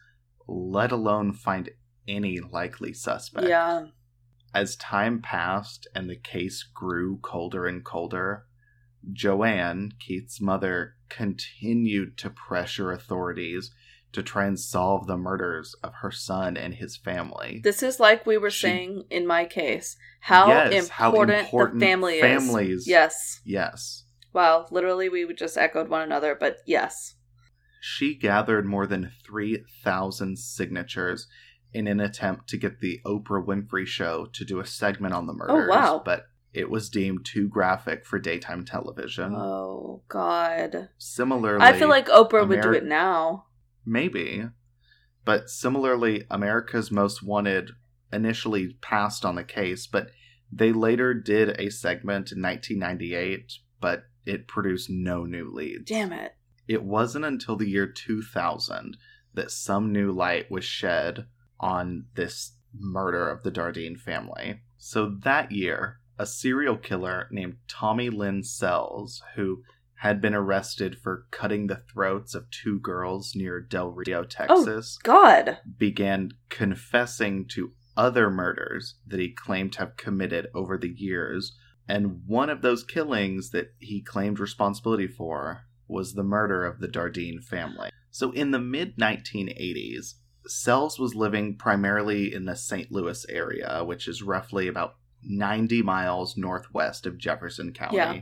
let alone find any likely suspect. Yeah. As time passed and the case grew colder and colder, Joanne, Keith's mother, continued to pressure authorities to try and solve the murders of her son and his family. This is like we were She- saying in my case. How, Yes, how important, important the family families- is. Yes. yes. Wow, literally we just echoed one another, but yes. She gathered more than 3,000 signatures in an attempt to get the Oprah Winfrey Show to do a segment on the oh, murders. Oh, wow. But it was deemed too graphic for daytime television. Oh god. Similarly, I feel like Oprah would do it now. Maybe. But similarly, America's Most Wanted initially passed on the case, but they later did a segment in 1998, but it produced no new leads. Damn it. It wasn't until the year 2000 that some new light was shed on this murder of the Dardeen family. So that year, a serial killer named Tommy Lynn Sells, who had been arrested for cutting the throats of two girls near Del Rio, oh, Texas, God. began confessing to other murders that he claimed to have committed over the years. And one of those killings that he claimed responsibility for was the murder of the Dardeen family. So in the mid 1980s, Sells was living primarily in the St. Louis area, which is roughly about 90 miles northwest of Jefferson County. Yeah.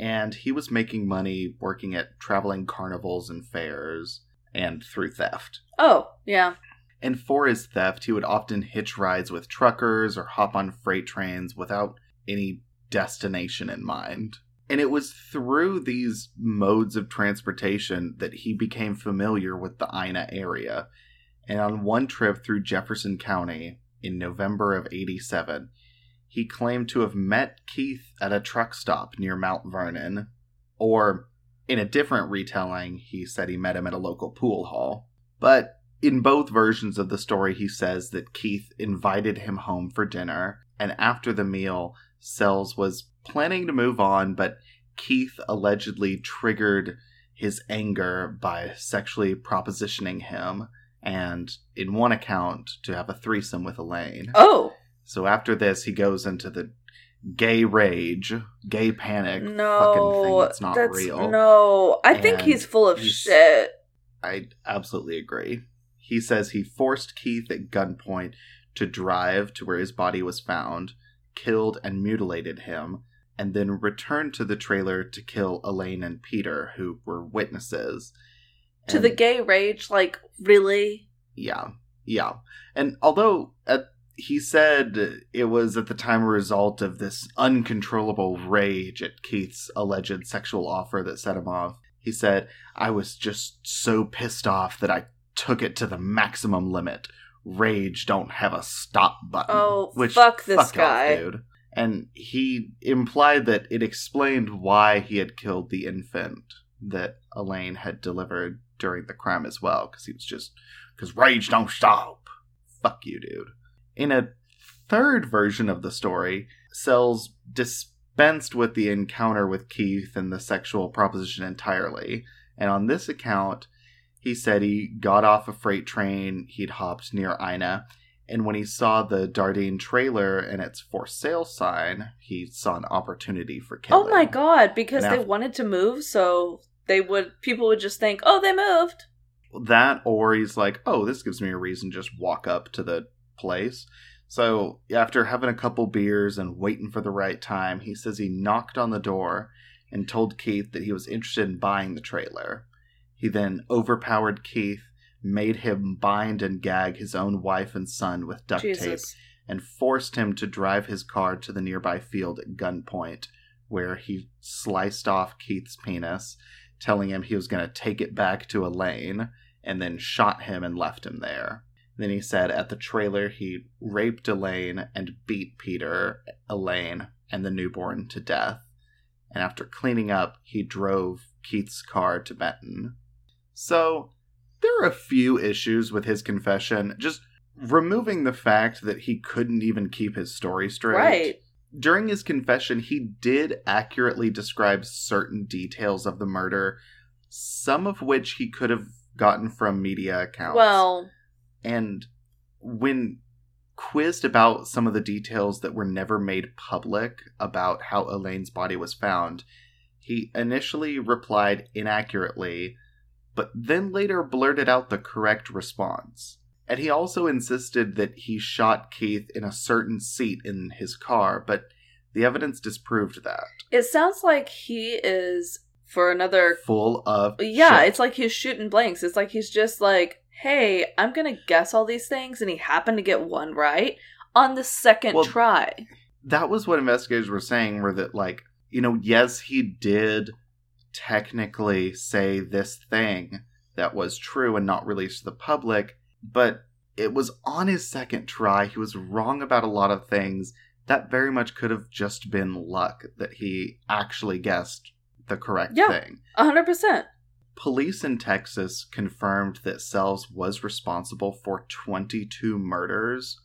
And he was making money working at traveling carnivals and fairs and through theft. Oh, yeah. And for his theft, he would often hitch rides with truckers or hop on freight trains without any destination in mind. And it was through these modes of transportation that he became familiar with the Ina area. And on one trip through Jefferson County in November of 87, he claimed to have met Keith at a truck stop near Mount Vernon. Or, in a different retelling, he said he met him at a local pool hall. But in both versions of the story, he says that Keith invited him home for dinner, and after the meal, Sells was planning to move on, but Keith allegedly triggered his anger by sexually propositioning him, and in one account, to have a threesome with Elaine. Oh So after this, he goes into the gay rage, gay panic fucking thing no, that's not real. no. I think he's full of he's- shit. I absolutely agree. He says he forced Keith at gunpoint to drive to where his body was found, killed and mutilated him, and then returned to the trailer to kill Elaine and Peter, who were witnesses. To And- the gay rage, like really? Yeah, yeah. And although at, he said it was at the time a result of this uncontrollable rage at Keith's alleged sexual offer that set him off, he said, I was just so pissed off that I took it to the maximum limit. Rage don't have a stop button. Oh, which fuck this fuck guy. Off, dude. And he implied that it explained why he had killed the infant that Elaine had delivered during the crime as well, because he was just because rage don't stop. Fuck you, dude. In a third version of the story, Sells dispensed with the encounter with Keith and the sexual proposition entirely. And on this account, he said he got off a freight train he'd hopped near Ina, and when he saw the Dardeen trailer and its for sale sign, he saw an opportunity for killing. Oh my god, because And they af- wanted to move, so they would people would just think, "Oh, they moved." that or he's like oh this gives me a reason to just walk up to the place. So after having a couple beers and waiting for the right time he says he knocked on the door and told keith that he was interested in buying the trailer. He then overpowered keith made him bind and gag his own wife and son with duct tape and forced him to drive his car to the nearby field at gunpoint, where he sliced off Keith's penis, telling him he was going to take it back to Elaine, and then shot him and left him there. Then he said at the trailer he raped Elaine and beat Peter, Elaine, and the newborn to death. And after cleaning up, he drove Keith's car to Benton. So, there are a few issues with his confession. Just removing the fact that he couldn't even keep his story straight. Right. During his confession, he did accurately describe certain details of the murder, some of which he could have gotten from media accounts. Well, and when quizzed about some of the details that were never made public about how Elaine's body was found, he initially replied inaccurately, but then later blurted out the correct response. And he also insisted that he shot Keith in a certain seat in his car, but the evidence disproved that. it sounds like he is for another Full of Yeah, shit. it's like he's shooting blanks. It's like he's just like, "Hey, I'm going to guess all these things," and he happened to get one right on the second Well, try. that was what investigators were saying were that like you know yes he did technically say this thing that was true and not released to the public but it was on his second try he was wrong about a lot of things that very much could have just been luck that he actually guessed the correct Yeah. thing A hundred percent. police in texas confirmed that sells was responsible for 22 murders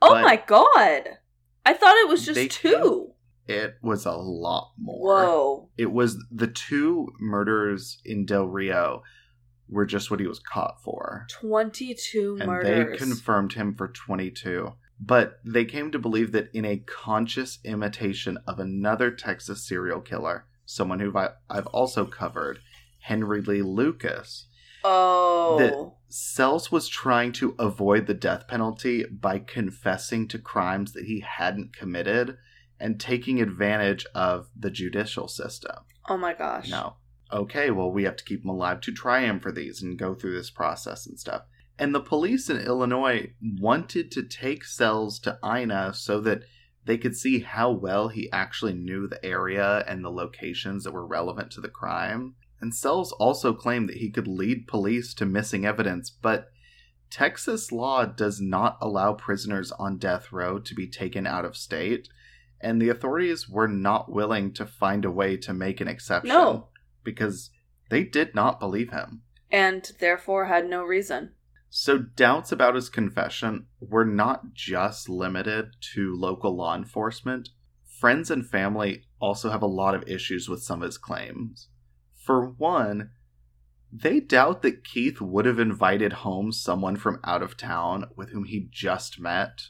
Oh my god! I thought it was just two. it was a lot more Whoa! it was the two murders in Del Rio were just what he was caught for. Twenty-two And murders. they confirmed him for 22. But they came to believe that in a conscious imitation of another Texas serial killer, someone who I've also covered, Henry Lee Lucas, oh, That Sells was trying to avoid the death penalty by confessing to crimes that he hadn't committed and taking advantage of the judicial system. oh my gosh! No. Okay, well, we have to keep him alive to try him for these and go through this process and stuff. And the police in Illinois wanted to take Sells to Ina so that they could see how well he actually knew the area and the locations that were relevant to the crime. And Sells also claimed that he could lead police to missing evidence, but Texas law does not allow prisoners on death row to be taken out of state, and the authorities were not willing to find a way to make an exception No. Because they did not believe him. and therefore had no reason. So, doubts about his confession were not just limited to local law enforcement. Friends and family also have a lot of issues with some of his claims. For one, they doubt that Keith would have invited home someone from out of town with whom he just met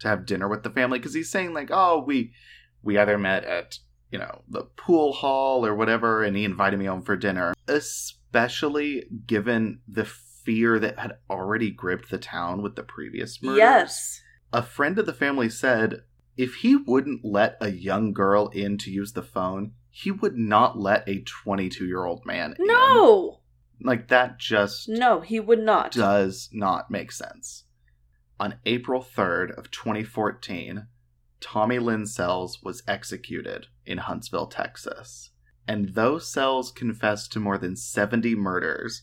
to have dinner with the family because he's saying like, "Oh, we we either met at, you know, the pool hall or whatever and he invited me home for dinner." Especially given the fear that had already gripped the town with the previous murders. Yes. A friend of the family said if he wouldn't let a young girl in to use the phone, he would not let a 22 year old man in. No. Like, that just No, he would not. does not make sense. On April 3rd of 2014, Tommy Lynn Sells was executed in Huntsville, Texas. And though Sells confessed to more than 70 murders,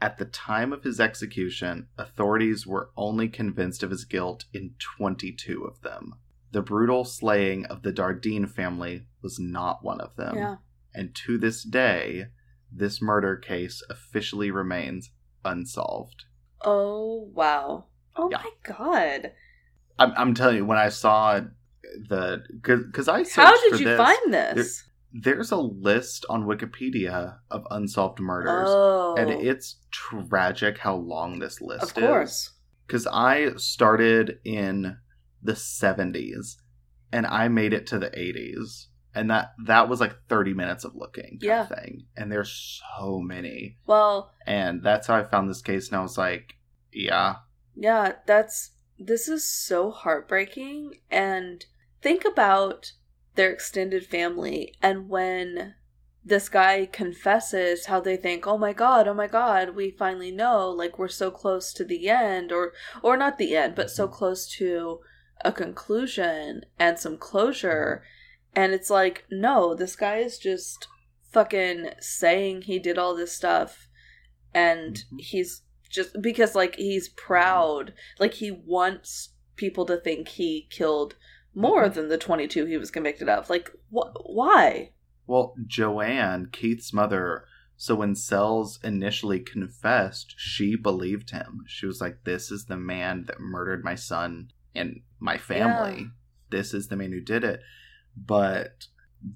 at the time of his execution, authorities were only convinced of his guilt in 22 of them. The brutal slaying of the Dardeen family was not one of them. Yeah. And to this day, this murder case officially remains unsolved. Oh wow. Oh Yeah. my god. I'm, I'm telling you, when I saw the because I searched How did you this, find this? There's a list on Wikipedia of unsolved murders, Oh. and it's tragic how long this list is. of course. Because I started in the 70s, and I made it to the 80s, and that that was like 30 minutes of looking, Yeah. of thing. And there's so many, Well, and that's how I found this case, and I was like, yeah, yeah, that's this is so heartbreaking and think about their extended family and when this guy confesses how they think oh my god oh my god we finally know like we're so close to the end or or not the end but so close to a conclusion and some closure and it's like no this guy is just fucking saying he did all this stuff and Mhm. he's just because like he's proud like he wants people to think he killed more than the 22 he was convicted of like wh- why Well, Joanne, Keith's mother, so when Sells initially confessed, she believed him. She was like, This is the man that murdered my son and my family. Yeah. This is the man who did it. But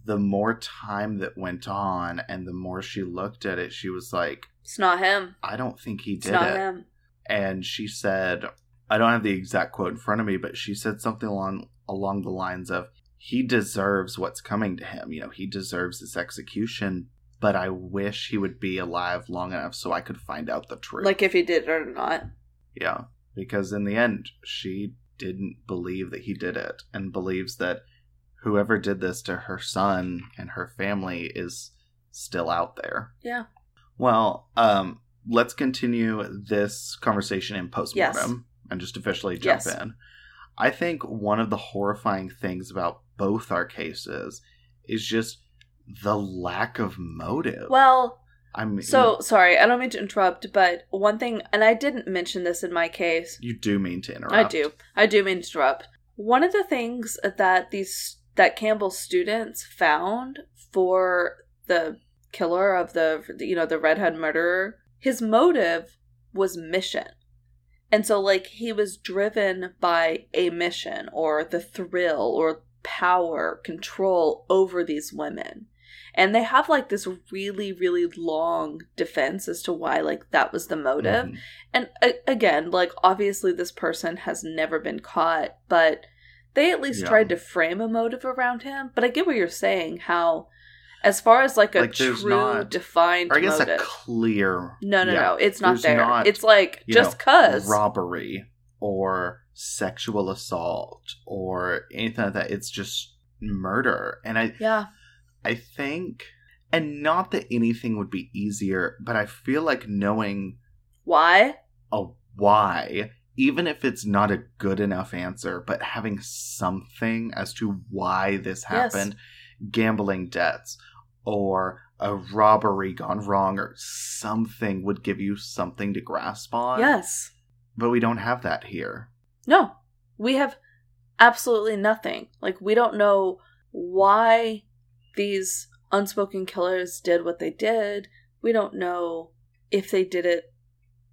the more time that went on and the more she looked at it, she was like, it's not him I don't think he it's did not it. him And she said, I don't have the exact quote in front of me, but she said something along along the lines of, he deserves what's coming to him. You know, he deserves this execution, but I wish he would be alive long enough so I could find out the truth. like if he did it or not yeah, because in the end, she didn't believe that he did it and believes that whoever did this to her son and her family is still out there. yeah Well, um, let's continue this conversation in postmortem and just officially jump Yes. in. I think one of the horrifying things about both our cases is just the lack of motive. well I mean, so sorry i don't mean to interrupt but one thing and i didn't mention this in my case you do mean to interrupt. I do. I do mean to interrupt. One of the things that these that Campbell's students found for the killer of the you know the redhead murderer, his motive was mission. And so like he was driven by a mission or the thrill or power, control over these women. And they have like this really really long defense as to why like that was the motive. Mhm. And a- again, like obviously this person has never been caught, but they at least Yeah. tried to frame a motive around him. But I get what you're saying. How, as far as like a Like, true not- defined Or I guess motive, a clear. no, no, yeah, no, it's not there. not, it's like just know, cause. robbery or sexual assault or anything like that. It's just murder, and I yeah, I think, and not that anything would be easier, but I feel like knowing why? a why, even if it's not a good enough answer, but having something as to why this Yes. happened, gambling debts or a robbery gone wrong or something would give you something to grasp on. Yes. But we don't have that here. No, we have absolutely nothing. Like, we don't know why these unspoken killers did what they did. We don't know if they did it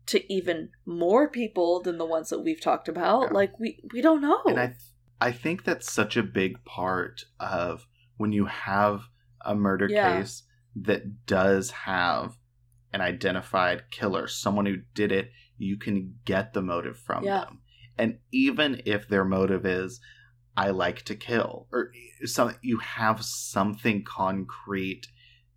to even more people than the ones that we've talked about. Yeah. Like we we don't know. And I th- I think that's such a big part of when you have a murder Yeah. case that does have an identified killer, someone who did it, you can get the motive from Yeah. them. And even if their motive is I like to kill or some you have something concrete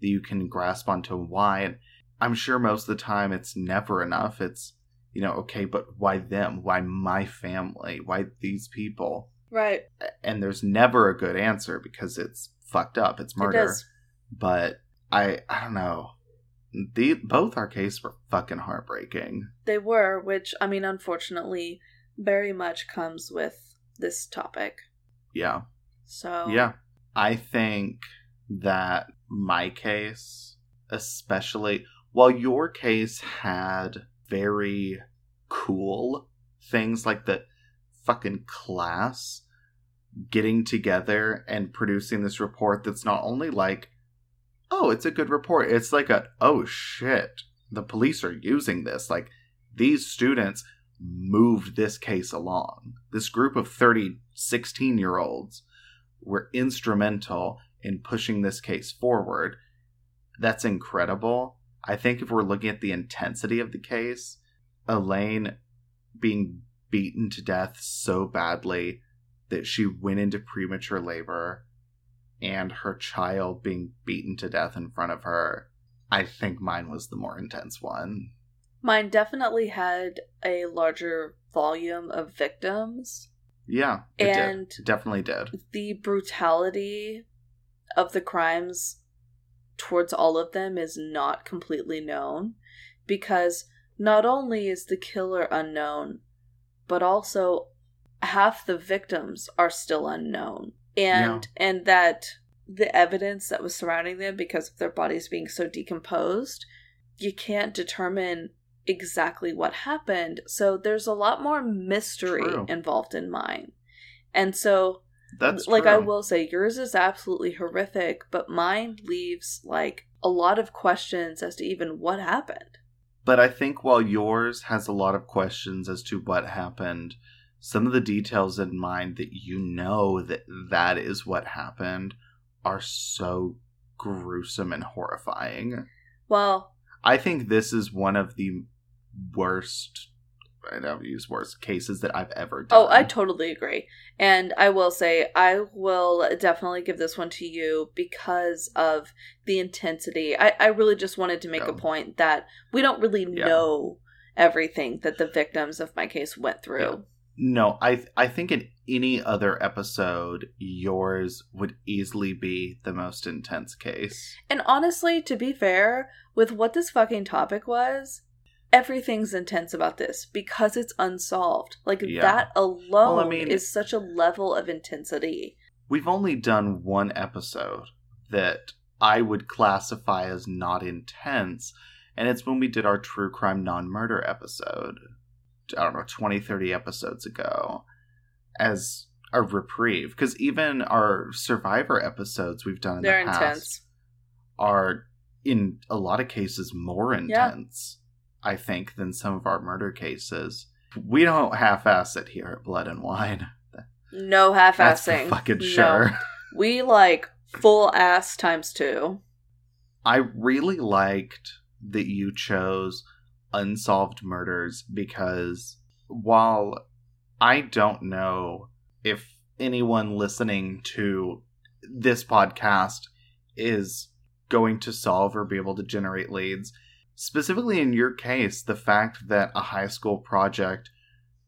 that you can grasp onto why and I'm sure most of the time it's never enough. It's you know, okay, but why them? Why my family? Why these people? right. And there's never a good answer because it's fucked up. It's It murder. does. But I I don't know. The both our cases were fucking heartbreaking. They were, which I mean unfortunately very much comes with this topic. Yeah. So Yeah. I think that my case, especially while your case had very cool things like the fucking class getting together and producing this report that's not only like, oh, it's a good report, it's like a, oh shit, the police are using this. Like, these students moved this case along. This group of 30, 16 year olds were instrumental in pushing this case forward. That's incredible. I think if we're looking at the intensity of the case, Elaine being beaten to death so badly that she went into premature labor and her child being beaten to death in front of her, I think mine was the more intense one. mine definitely had a larger volume of victims. Yeah, it And- did. It definitely did. The brutality of the crimes towards all of them is not completely known because not only is the killer unknown, but also half the victims are still unknown. And and that the evidence that was surrounding them because of their bodies being so decomposed, you can't determine exactly what happened. So there's a lot more mystery True. involved in mine. And so That's like I will say yours is absolutely horrific, but mine leaves like a lot of questions as to even what happened. But I think while yours has a lot of questions as to what happened, some of the details in mind that you know that that is what happened are so gruesome and horrifying. Well, I think this is one of the worst. I don't use worst cases that I've ever oh, done. oh, I totally agree. And I will say I will definitely give this one to you because of the intensity. I, I really just wanted to make a point that we don't really Yeah. know everything that the victims of my case went through. Yeah. No, I I think in any other episode, yours would easily be the most intense case. And honestly, to be fair, with what this fucking topic was, everything's intense about this because it's unsolved. Like Yeah. that alone Well, I mean- is such a level of intensity. We've only done one episode that I would classify as not intense, and it's when we did our true crime non murder episode. I don't know, 20, 30 episodes ago, as a reprieve. Because even our survivor episodes we've done in They're the past intense. are, in a lot of cases, more Yeah. intense, I think, than some of our murder cases. We don't half ass it here at Blood and Wine. No half-assing. fucking No. sure. We like full ass times two. I really liked that you chose unsolved murders because while I don't know if anyone listening to this podcast is going to solve or be able to generate leads, specifically in your case, the fact that a high school project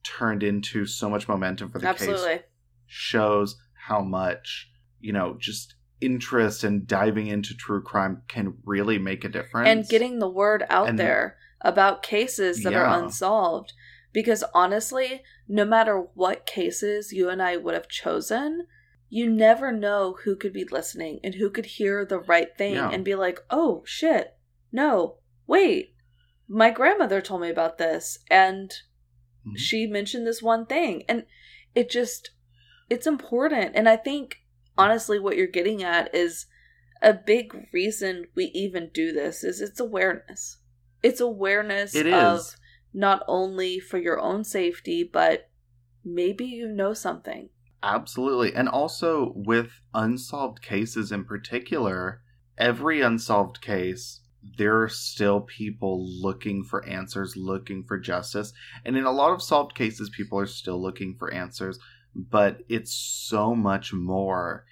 turned into so much momentum for the case shows how much you know just interest and diving into true crime can really make a difference. And getting the word out And- there about cases that Yeah. are unsolved. Because honestly, no matter what cases you and I would have chosen, you never know who could be listening and who could hear the right thing Yeah. and be like, oh shit, no, wait, my grandmother told me about this and Mhm. she mentioned this one thing. And it just, it's important. And I think, honestly, what you're getting at is a big reason we even do this is it's awareness. It's awareness It of not only for your own safety, but maybe you know something. Absolutely. And also with unsolved cases in particular, every unsolved case, there are still people looking for answers, looking for justice. And in a lot of solved cases, people are still looking for answers, but it's so much more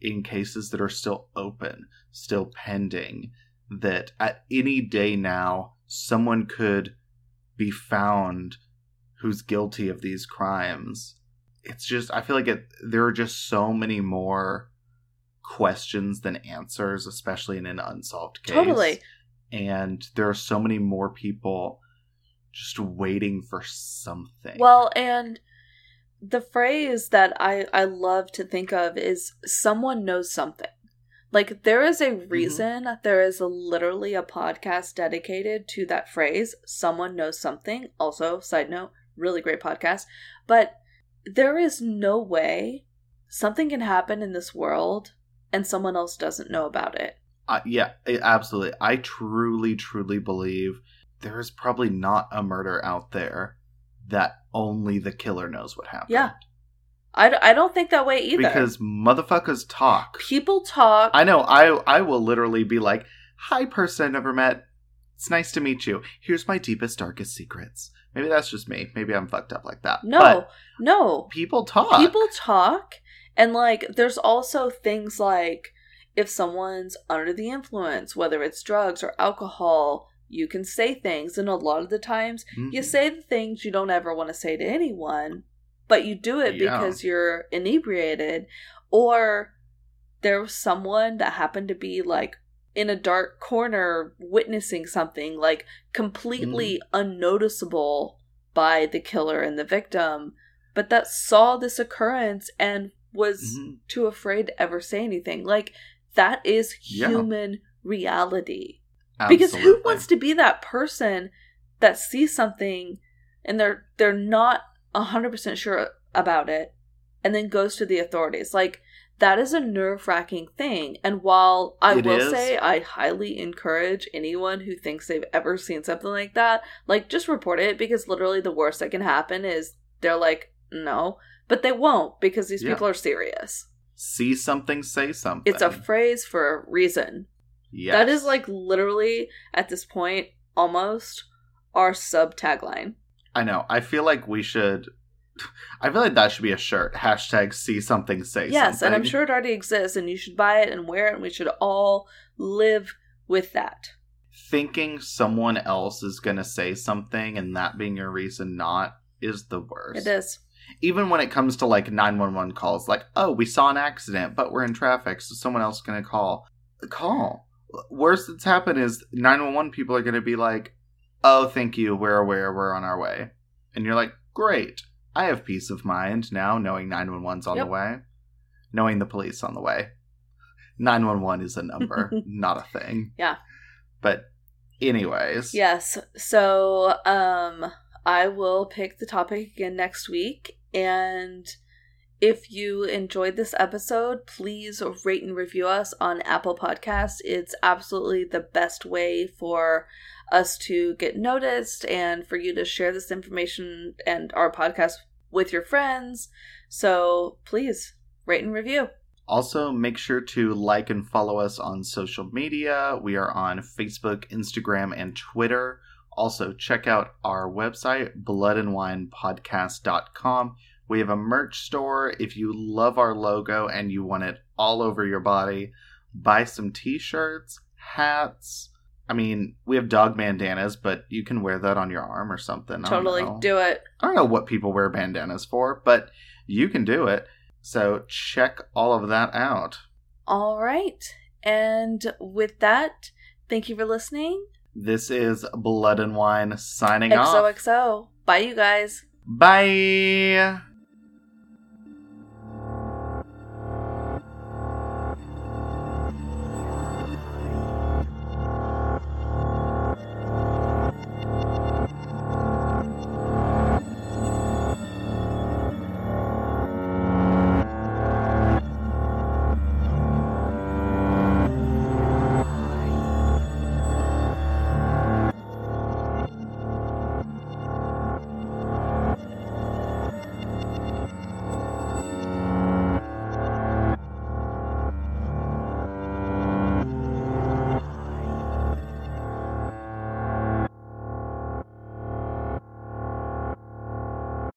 in cases that are still open, still pending, that at any day now, someone could be found who's guilty of these crimes. It's just, I feel like it, there are just so many more questions than answers, especially in an unsolved case. Totally. And there are so many more people just waiting for something. Well, and the phrase that I, I love to think of is someone knows something. Like there is a reason there is a, literally a podcast dedicated to that phrase. Someone knows something. Also, side note, really great podcast. But there is no way something can happen in this world and someone else doesn't know about it. Uh, yeah, it- absolutely. I truly, truly believe there is probably not a murder out there that only the killer knows what happened. Yeah, I, d- I don't think that way either. Because motherfuckers talk. people talk. I know. I I will literally be like, "Hi, person I never met. It's nice to meet you. Here's my deepest, darkest secrets." Maybe that's just me. Maybe I'm fucked up like that. no, But no. people talk. People talk, and like, there's also things like if someone's under the influence, whether it's drugs or alcohol, you can say things, and a lot of the times you Mhm. say the things you don't ever want to say to anyone, but you do it Yeah. because you're inebriated, or there was someone that happened to be like in a dark corner witnessing something like completely unnoticeable by the killer and the victim, but that saw this occurrence and was Mhm. too afraid to ever say anything. Like that is Yeah. human reality because who wants to be that person that sees something and they're they're not 100% sure about it and then goes to the authorities like that is a nerve-wracking thing and while i It will is. say i highly encourage anyone who thinks they've ever seen something like that like just report it because literally the worst that can happen is they're like no but they won't because these Yeah. people are serious see something, say something. it's a phrase for a reason yes. that is like literally at this point almost our sub tagline. I know. I feel like we should. I feel like that should be a shirt. Hashtag see something, say something. Yes, something. and I'm sure it already exists, and you should buy it and wear it, and we should all live with that. Thinking someone else is going to say something and that being your reason not is the worst. It is. Even when it comes to like 911 calls, like, oh, we saw an accident, but we're in traffic, so someone else is going to call. Call. Worst that's happened is 911 people are going to be like, oh, thank you, we're aware, we're on our way. And you're like, great. I have peace of mind now knowing 911's on Yep. the way, knowing the police on the way. 911 is a number, [LAUGHS] not a thing. Yeah. But, anyways. Yes. So, um, I will pick the topic again next week, and if you enjoyed this episode, please rate and review us on Apple Podcasts. It's absolutely the best way for us to get noticed and for you to share this information and our podcast with your friends. So please rate and review. Also, make sure to like and follow us on social media. We are on Facebook, Instagram, and Twitter. Also, check out our website, bloodandwinepodcast.com. We have a merch store. If you love our logo and you want it all over your body, buy some t shirts, hats. I mean, we have dog bandanas, but you can wear that on your arm or something. Totally do it. I don't know what people wear bandanas for, but you can do it. So check all of that out. All right. And with that, thank you for listening. This is Blood and Wine signing off. XOXO. Bye, you guys. Bye.